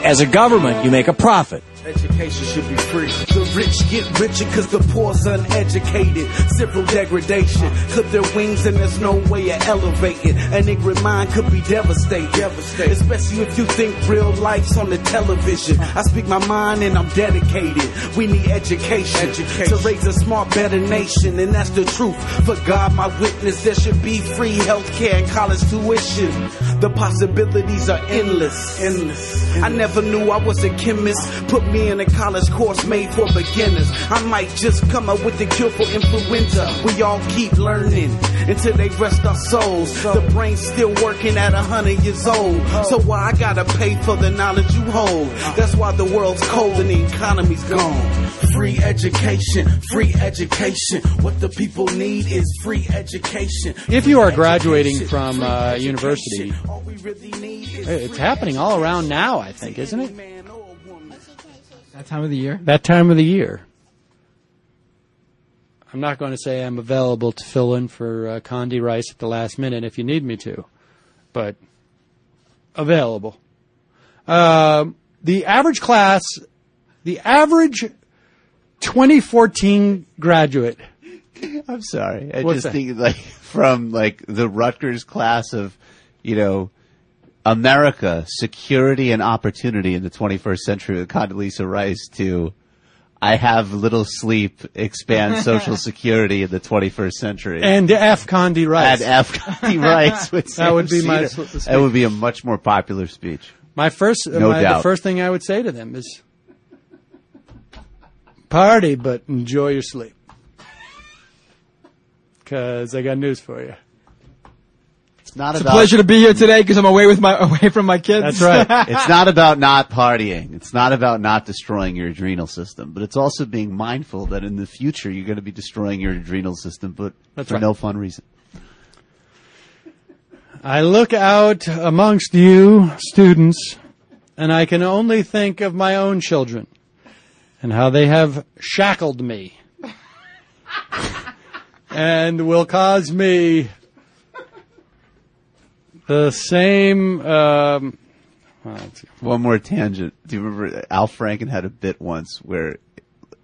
as a government, you make a profit. Education should be free. The rich get richer because the poor's uneducated. Civil degradation. Clip their wings and there's no way of elevating. An ignorant mind could be devastated. Devastated. Especially if you think real life's on the television. I speak my mind and I'm dedicated. We need education, education. to raise a smart, better nation. And that's the truth. For God, my witness, there should be free healthcare and college tuition. The possibilities are endless. Endless. I never knew I was a chemist. Put me in a college course made for beginners. I might just come up with the cure for influenza. We all keep learning until they rest our souls. The brain's still working at a hundred years old. So why I gotta pay for the knowledge you hold? That's why the world's cold and the economy's gone. Free education, free education. What the people need is free education. If you are graduating from uh, university, it's happening all around now, I think, isn't it? That time of the year? That time of the year. I'm not going to say I'm available to fill in for uh, Condi Rice at the last minute if you need me to, but available. Um the average class, the average 2014 graduate. I'm sorry. I What's just that? think like from like the Rutgers class of, you know, America, security and opportunity in the 21st century with Condoleezza Rice to I have little sleep, expand social security in the 21st century. And F. Condi Rice. And F. Condi Rice. With that Sam would be my. Cedar. s- That would be a much more popular speech. My first, No my, the first thing I would say to them is, party, but enjoy your sleep. Because I got news for you. It's not It's a pleasure to be here today because I'm away with my away from my kids. That's right. it's not about not partying. It's not about not destroying your adrenal system, but it's also being mindful that in the future you're going to be destroying your adrenal system, but That's for right. no fun reason. I look out amongst you students, and I can only think of my own children and how they have shackled me and will cause me the same. Um, it's- One more tangent. Do you remember Al Franken had a bit once where,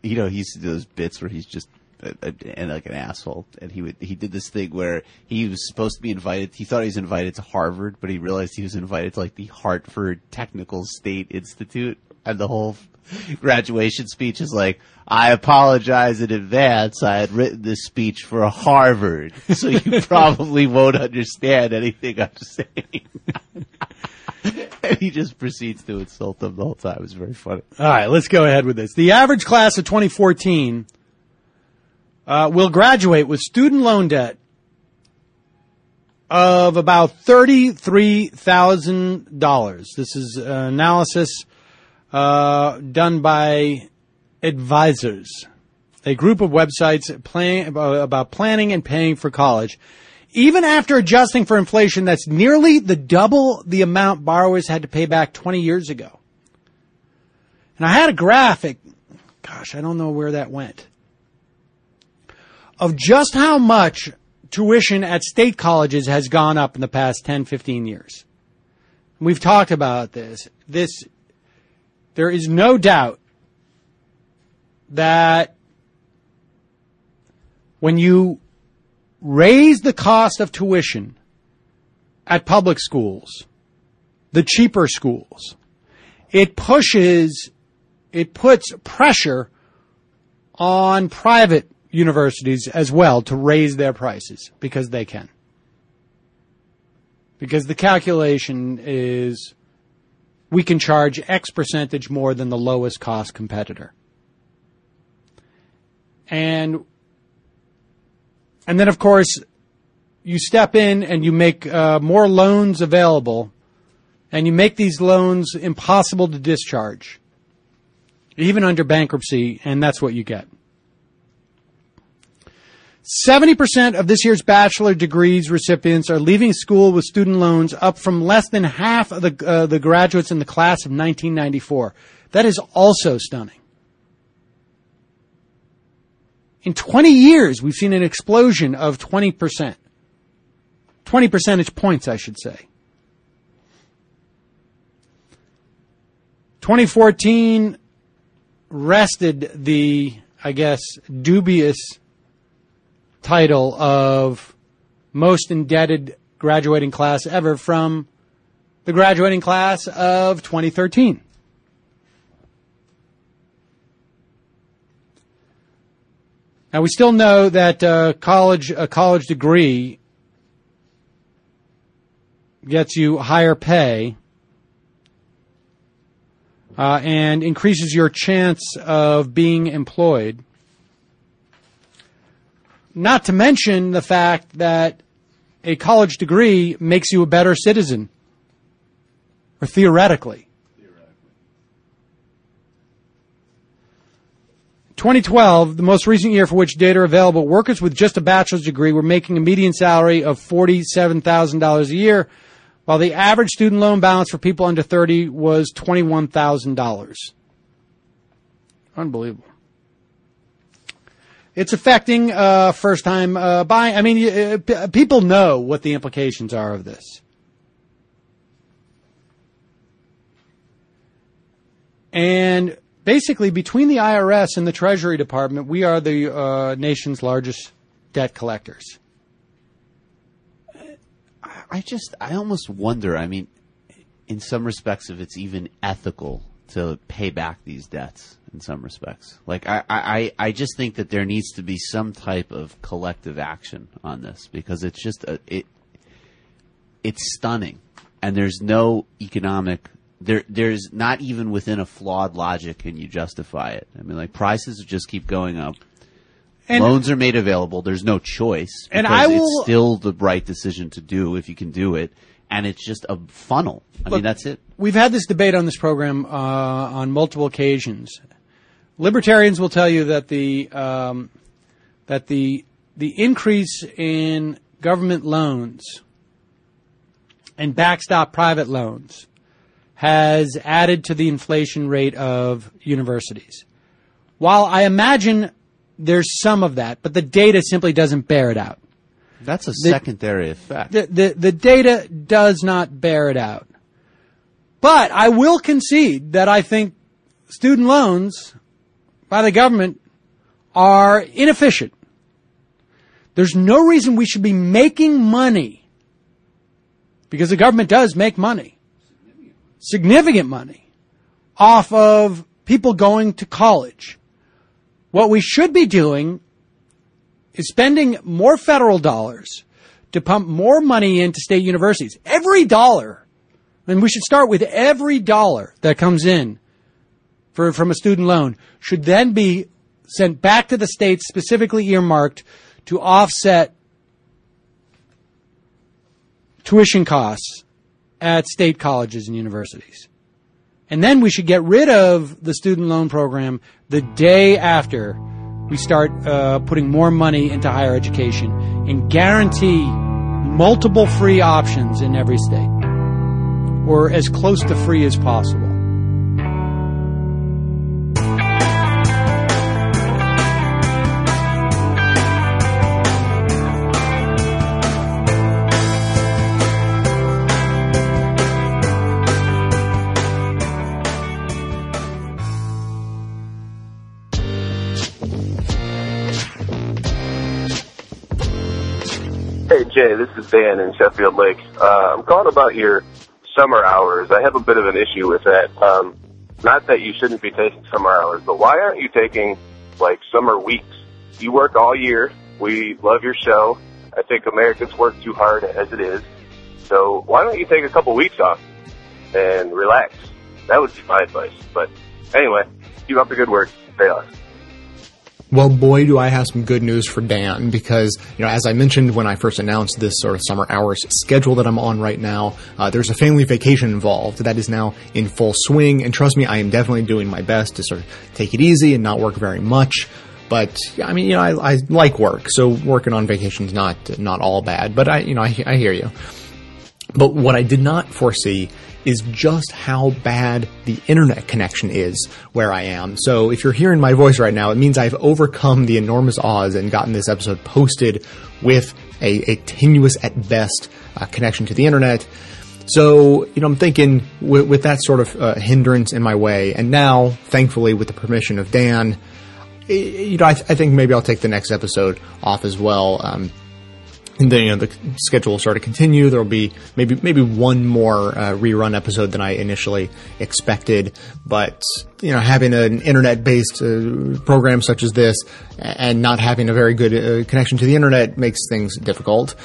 you know, he used to do those bits where he's just a, a, and like an asshole, and he would he did this thing where he was supposed to be invited. He thought he was invited to Harvard, but he realized he was invited to like the Hartford Technical State Institute, and the whole graduation speech is like, "I apologize in advance. I had written this speech for Harvard, so you probably won't understand anything I'm saying." and he just proceeds to insult them the whole time. It was very funny. All right, let's go ahead with this. The average class of 2014 uh, will graduate with student loan debt of about $33,000. This is an analysis uh, done by Edvisors, a group of websites plan, about planning and paying for college. Even after adjusting for inflation, that's nearly the double the amount borrowers had to pay back 20 years ago. And I had a graphic, gosh, I don't know where that went, of just how much tuition at state colleges has gone up in the past 10, 15 years. We've talked about this. This, there is no doubt that when you raise the cost of tuition at public schools, the cheaper schools, it pushes, it puts pressure on private universities as well to raise their prices because they can. Because the calculation is we can charge X percentage more than the lowest cost competitor. And and then of course you step in and you make uh, more loans available and you make these loans impossible to discharge even under bankruptcy and that's what you get. 70% of this year's bachelor degrees recipients are leaving school with student loans up from less than half of the, uh, the graduates in the class of 1994. That is also stunning. In 20 years, we've seen an explosion of 20%. 20 percentage points, I should say. 2014 rested the, I guess, dubious title of most indebted graduating class ever from the graduating class of 2013. Now we still know that uh, college a college degree gets you higher pay uh, and increases your chance of being employed. Not to mention the fact that a college degree makes you a better citizen, or theoretically. 2012, the most recent year for which data are available, workers with just a bachelor's degree were making a median salary of $47,000 a year, while the average student loan balance for people under 30 was $21,000. Unbelievable. It's affecting uh, first time uh, buying. I mean, uh, people know what the implications are of this. And basically between the IRS and the Treasury Department, we are the uh, nation's largest debt collectors. I just, I almost wonder. I mean, in some respects, if it's even ethical to pay back these debts. In some respects, like I, I, I just think that there needs to be some type of collective action on this because it's just a, it, it's stunning, and there's no economic. There, there's not even within a flawed logic can you justify it. I mean, like prices just keep going up. And- Loans are made available. There's no choice. And because I it's will- still the right decision to do if you can do it, and it's just a funnel. I mean, that's it. We've had this debate on this program uh, on multiple occasions. Libertarians will tell you that the um, that the the increase in government loans and backstop private loans has added to the inflation rate of universities. While I imagine there's some of that, but the data simply doesn't bear it out. That's a The- secondary effect. The, the, the data does not bear it out. But I will concede that I think student loans by the government are inefficient. There's no reason we should be making money because the government does make money, significant money, off of people going to college. What we should be doing is spending more federal dollars to pump more money into state universities. Every dollar, and we should start with every dollar that comes in for, from a student loan should then be sent back to the states specifically earmarked to offset tuition costs at state colleges and universities. And then we should get rid of the student loan program the day after we start uh, putting more money into higher education and guarantee multiple free options in every state or as close to free as possible. Jay, this is Dan in Sheffield Lake. Uh, I'm calling about your summer hours. I have a bit of an issue with that. Um, not that you shouldn't be taking summer hours, but why aren't you taking like summer weeks? You work all year. We love your show. I think Americans work too hard as it is. So why don't you take a couple weeks off and relax? That would be my advice. But anyway, keep up the good work. Stay. Well, boy, do I have some good news for Dan because, you know, as I mentioned when I first announced this sort of summer hours schedule that I'm on right now, uh, there's a family vacation involved that is now in full swing. And trust me, I am definitely doing my best to sort of take it easy and not work very much. But I mean, you know, I, I like work, so working on vacation is not not all bad. But I, you know, I, I hear you. But what I did not foresee is just how bad the internet connection is where I am. So if you're hearing my voice right now, it means I've overcome the enormous odds and gotten this episode posted with a, a tenuous at best uh, connection to the internet. So, you know, I'm thinking with, with that sort of uh, hindrance in my way, and now, thankfully, with the permission of Dan, you know, I, I think maybe I'll take the next episode off as well. Um, then you know the schedule will sort of continue. There will be maybe maybe one more uh, rerun episode than I initially expected. But you know, having an internet-based uh, program such as this and not having a very good uh, connection to the internet makes things difficult.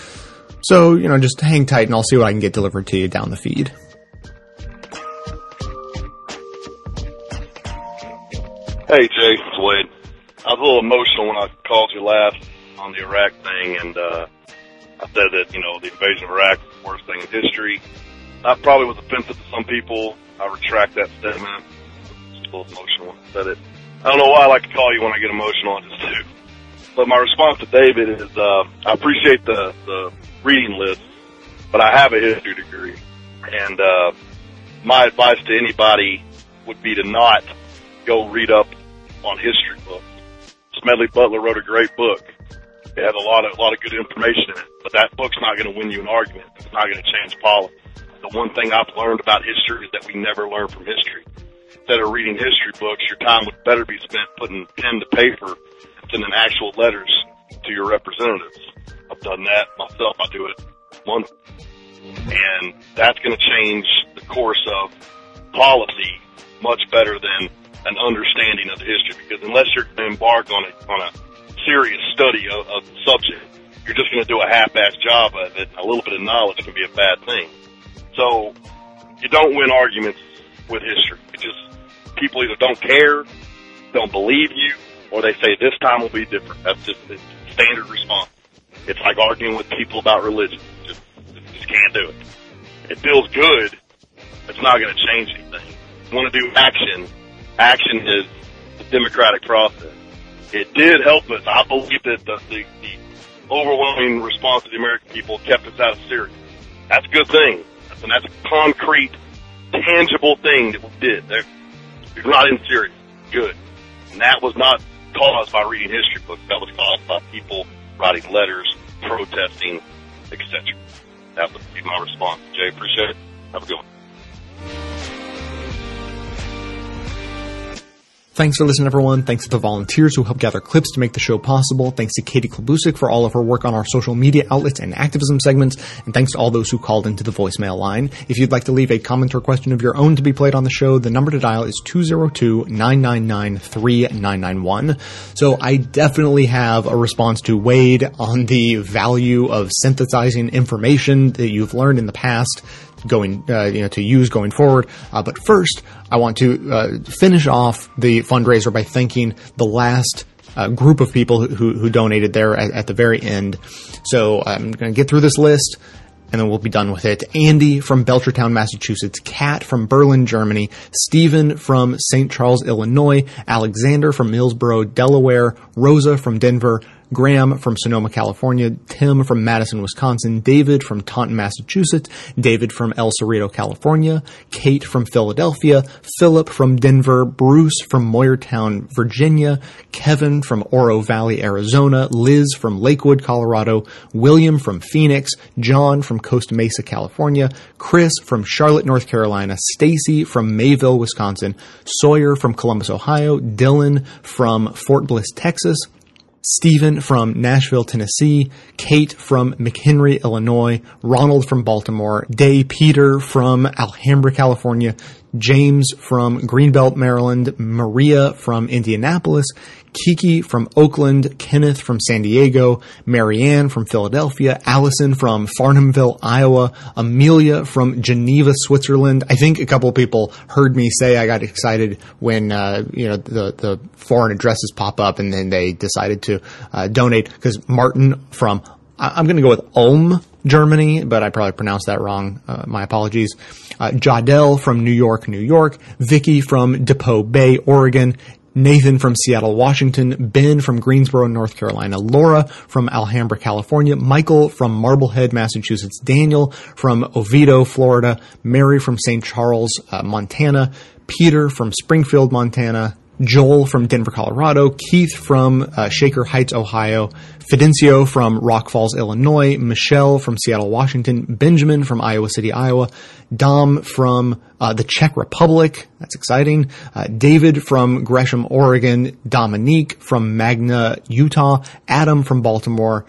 So you know, just hang tight, and I'll see what I can get delivered to you down the feed. Hey Jay, it's Wade. I was a little emotional when I called you last on the Iraq thing, and uh, I said that you know the invasion of Iraq was the worst thing in history. That probably was offensive to some people. I retract that statement. Just a little emotional when I said it. I don't know why I like to call you when I get emotional. I just do. But my response to David is, uh, I appreciate the the reading list, but I have a history degree, and uh, my advice to anybody would be to not go read up on history books. Smedley Butler wrote a great book. It has a lot of a lot of good information in it, but that book's not going to win you an argument. It's not going to change policy. The one thing I've learned about history is that we never learn from history. instead of reading history books, your time would better be spent putting pen to paper sending actual letters to your representatives. I've done that myself. I do it once. And that's going to change the course of policy much better than an understanding of the history because unless you're going to embark on a, on a serious study of, of the subject, you're just going to do a half-assed job of it. A little bit of knowledge can be a bad thing. So you don't win arguments with history. It just people either don't care, don't believe you, or they say this time will be different. That's just the standard response. It's like arguing with people about religion. Just, just can't do it. It feels good. It's not going to change anything. You want to do action. Action is the democratic process. It did help us. I believe that the, the, the overwhelming response of the American people kept us out of Syria. That's a good thing. And that's a concrete, tangible thing that we did. They're, you're not in Syria. Good. And that was not caused by reading history books. That was caused by people writing letters, protesting, etc. That would be my response. Jay, appreciate it. Have a good one. Thanks for listening, everyone. Thanks to the volunteers who helped gather clips to make the show possible. Thanks to Katie Klabusik for all of her work on our social media outlets and activism segments. And thanks to all those who called into the voicemail line. If you'd like to leave a comment or question of your own to be played on the show, the number to dial is 202-999-3991. So I definitely have a response to Wade on the value of synthesizing information that you've learned in the past going, uh, you know, to use going forward. Uh, but first, I want to uh, finish off the fundraiser by thanking the last uh, group of people who, who donated there at, at the very end. So I'm going to get through this list and then we'll be done with it. Andy from Belchertown, Massachusetts, Kat from Berlin, Germany, Stephen from St. Charles, Illinois, Alexander from Millsboro, Delaware, Rosa from Denver, Graham from Sonoma, California, Tim from Madison, Wisconsin, David from Taunton, Massachusetts, David from El Cerrito, California, Kate from Philadelphia, Philip from Denver, Bruce from Moyertown, Virginia, Kevin from Oro Valley, Arizona, Liz from Lakewood, Colorado, William from Phoenix, John from Costa Mesa, California, Chris from Charlotte, North Carolina, Stacy from Mayville, Wisconsin, Sawyer from Columbus, Ohio, Dylan from Fort Bliss, Texas, Stephen from Nashville, Tennessee, Kate from McHenry, Illinois, Ronald from Baltimore, Day Peter from Alhambra, California, James from Greenbelt, Maryland, Maria from Indianapolis, Kiki from Oakland, Kenneth from San Diego, Marianne from Philadelphia, Allison from Farnhamville, Iowa, Amelia from Geneva, Switzerland. I think a couple of people heard me say I got excited when uh, you know the the foreign addresses pop up, and then they decided to uh, donate because Martin from I'm going to go with Ulm, Germany, but I probably pronounced that wrong. Uh, my apologies. Uh, Jadel from New York, New York. Vicky from Depoe Bay, Oregon. Nathan from Seattle, Washington, Ben from Greensboro, North Carolina, Laura from Alhambra, California, Michael from Marblehead, Massachusetts, Daniel from Oviedo, Florida, Mary from St. Charles, uh, Montana, Peter from Springfield, Montana, Joel from Denver, Colorado, Keith from uh, Shaker Heights, Ohio, Fidencio from Rock Falls, Illinois, Michelle from Seattle, Washington, Benjamin from Iowa City, Iowa, Dom from uh, the Czech Republic, that's exciting, uh, David from Gresham, Oregon, Dominique from Magna, Utah, Adam from Baltimore,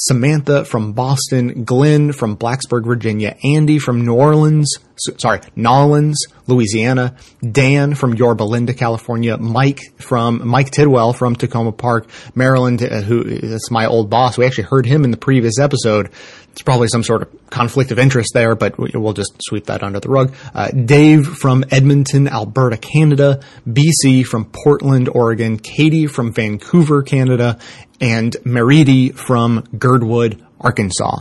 Samantha from Boston, Glenn from Blacksburg, Virginia, Andy from New Orleans, sorry, Nolans, Louisiana, Dan from Yorba Linda, California, Mike from, Mike Tidwell from Takoma Park, Maryland, uh, who is my old boss. We actually heard him in the previous episode. It's probably some sort of conflict of interest there, but we- we'll just sweep that under the rug. Uh, Dave from Edmonton, Alberta, Canada, BC from Portland, Oregon, Katie from Vancouver, Canada, and Meridi from Girdwood, Arkansas.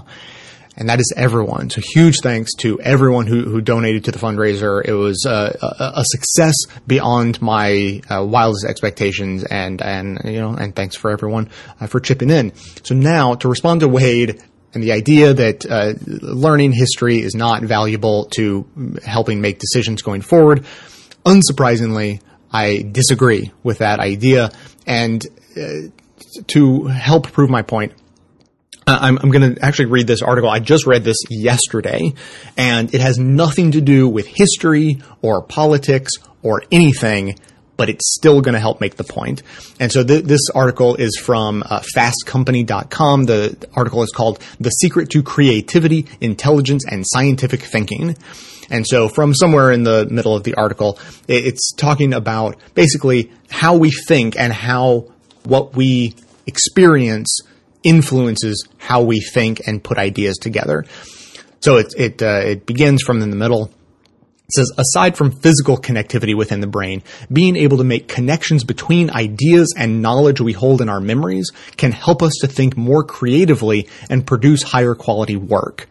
And that is everyone. So huge thanks to everyone who, who donated to the fundraiser. It was uh, a, a success beyond my uh, wildest expectations, and and you know, and thanks for everyone uh, for chipping in. So now to respond to Wade and the idea that uh, learning history is not valuable to helping make decisions going forward. Unsurprisingly, I disagree with that idea, and uh, to help prove my point, uh, I'm, I'm going to actually read this article. I just read this yesterday, and it has nothing to do with history or politics or anything, but it's still going to help make the point. And so th- this article is from uh, fastcompany.com. The article is called The Secret to Creativity, Intelligence, and Scientific Thinking. And so from somewhere in the middle of the article, it- it's talking about basically how we think and how what we experience influences how we think and put ideas together. So it it uh, it begins from in the middle. It says, aside from physical connectivity within the brain, being able to make connections between ideas and knowledge we hold in our memories can help us to think more creatively and produce higher quality work.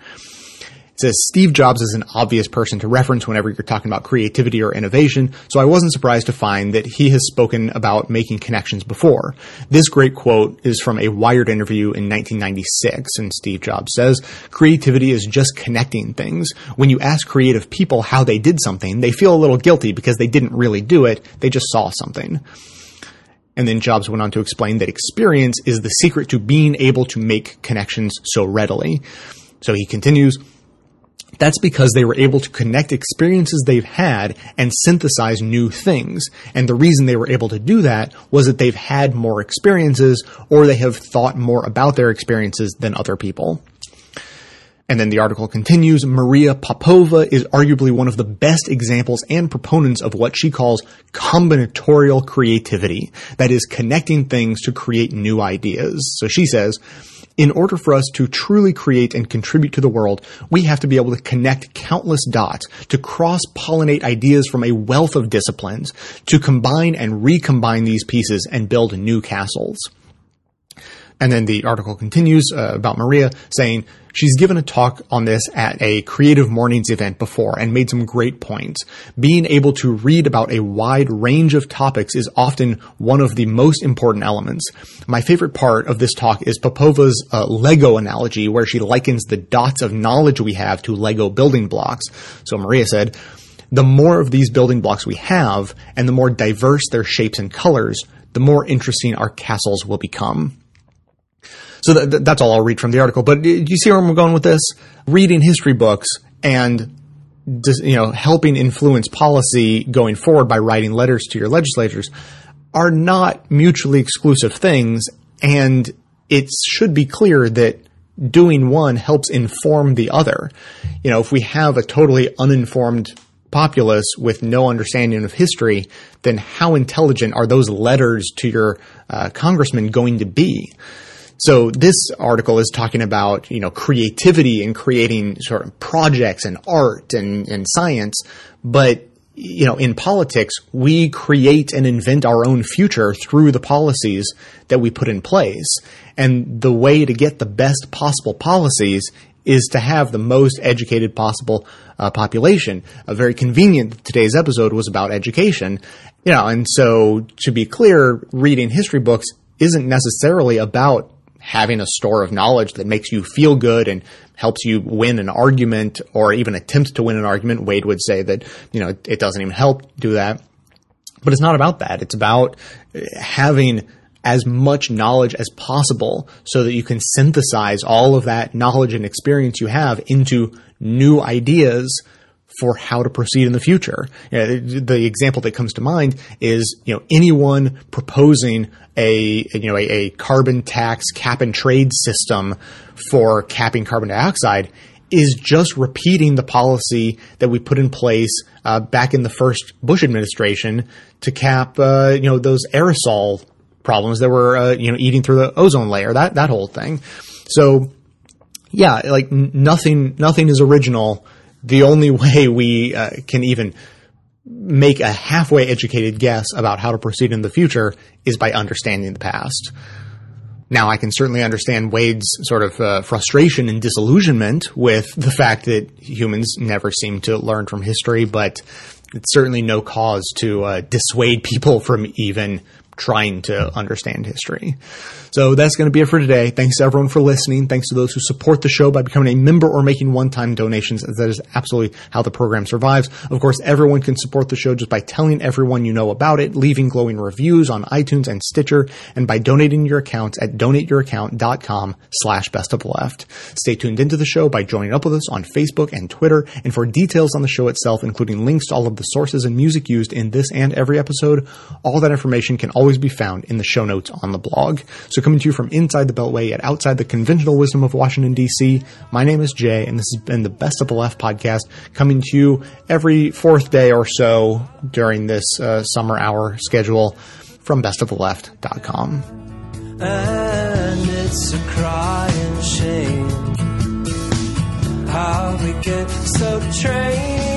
Says Steve Jobs is an obvious person to reference whenever you're talking about creativity or innovation, so I wasn't surprised to find that he has spoken about making connections before. This great quote is from a Wired interview in 1996, and Steve Jobs says, creativity is just connecting things. When you ask creative people how they did something, they feel a little guilty because they didn't really do it, they just saw something. And then Jobs went on to explain that experience is the secret to being able to make connections so readily. So he continues, that's because they were able to connect experiences they've had and synthesize new things. And the reason they were able to do that was that they've had more experiences or they have thought more about their experiences than other people. And then the article continues, Maria Popova is arguably one of the best examples and proponents of what she calls combinatorial creativity. That is connecting things to create new ideas. So she says, in order for us to truly create and contribute to the world, we have to be able to connect countless dots, to cross-pollinate ideas from a wealth of disciplines, to combine and recombine these pieces and build new castles. And then the article continues uh, about Maria saying she's given a talk on this at a Creative Mornings event before and made some great points. Being able to read about a wide range of topics is often one of the most important elements. My favorite part of this talk is Popova's uh, Lego analogy where she likens the dots of knowledge we have to Lego building blocks. So Maria said, the more of these building blocks we have and the more diverse their shapes and colors, the more interesting our castles will become. So th- that's all I'll read from the article. But do you see where I'm going with this? Reading history books and you know helping influence policy going forward by writing letters to your legislators are not mutually exclusive things, and it should be clear that doing one helps inform the other. You know, if we have a totally uninformed populace with no understanding of history, then how intelligent are those letters to your uh, congressman going to be? So this article is talking about, you know, creativity and creating sort of projects and art and, and science, but you know, in politics, we create and invent our own future through the policies that we put in place. And the way to get the best possible policies is to have the most educated possible uh, population. Uh, very convenient today's episode was about education. You know, and so to be clear, reading history books isn't necessarily about having a store of knowledge that makes you feel good and helps you win an argument or even attempt to win an argument. Wade would say that, you know, it doesn't even help do that. But it's not about that. It's about uh, having as much knowledge as possible so that you can synthesize all of that knowledge and experience you have into new ideas for how to proceed in the future. You know, the example that comes to mind is, you know, anyone proposing a, you know, a, a carbon tax cap and trade system for capping carbon dioxide is just repeating the policy that we put in place uh, back in the first Bush administration to cap, uh, you know, those aerosol problems that were, uh, you know, eating through the ozone layer. That that whole thing. So, yeah, like nothing, nothing is original. The only way we uh, can even make a halfway educated guess about how to proceed in the future is by understanding the past. Now, I can certainly understand Wade's sort of uh, frustration and disillusionment with the fact that humans never seem to learn from history, but it's certainly no cause to uh, dissuade people from even trying to understand history. So that's going to be it for today. Thanks to everyone for listening. Thanks to those who support the show by becoming a member or making one-time donations. That is absolutely how the program survives. Of course, everyone can support the show just by telling everyone you know about it, leaving glowing reviews on iTunes and Stitcher, and by donating your accounts at donateyouraccount.com slash best of left. Stay tuned into the show by joining up with us on Facebook and Twitter. And for details on the show itself, including links to all of the sources and music used in this and every episode, all that information can always be found in the show notes on the blog. So coming to you from inside the Beltway at outside the conventional wisdom of Washington, D.C., my name is Jay, and this has been the Best of the Left podcast, coming to you every fourth day or so during this uh, summer hour schedule from bestoftheleft.com. And it's a crying shame how we get so trained.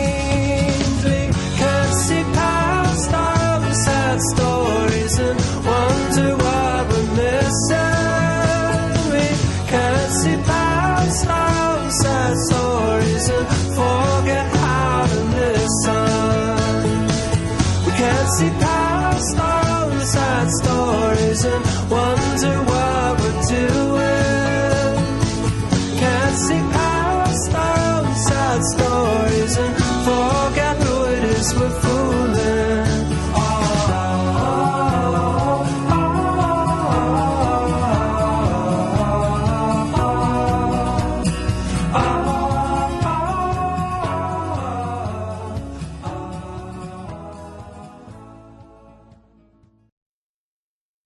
We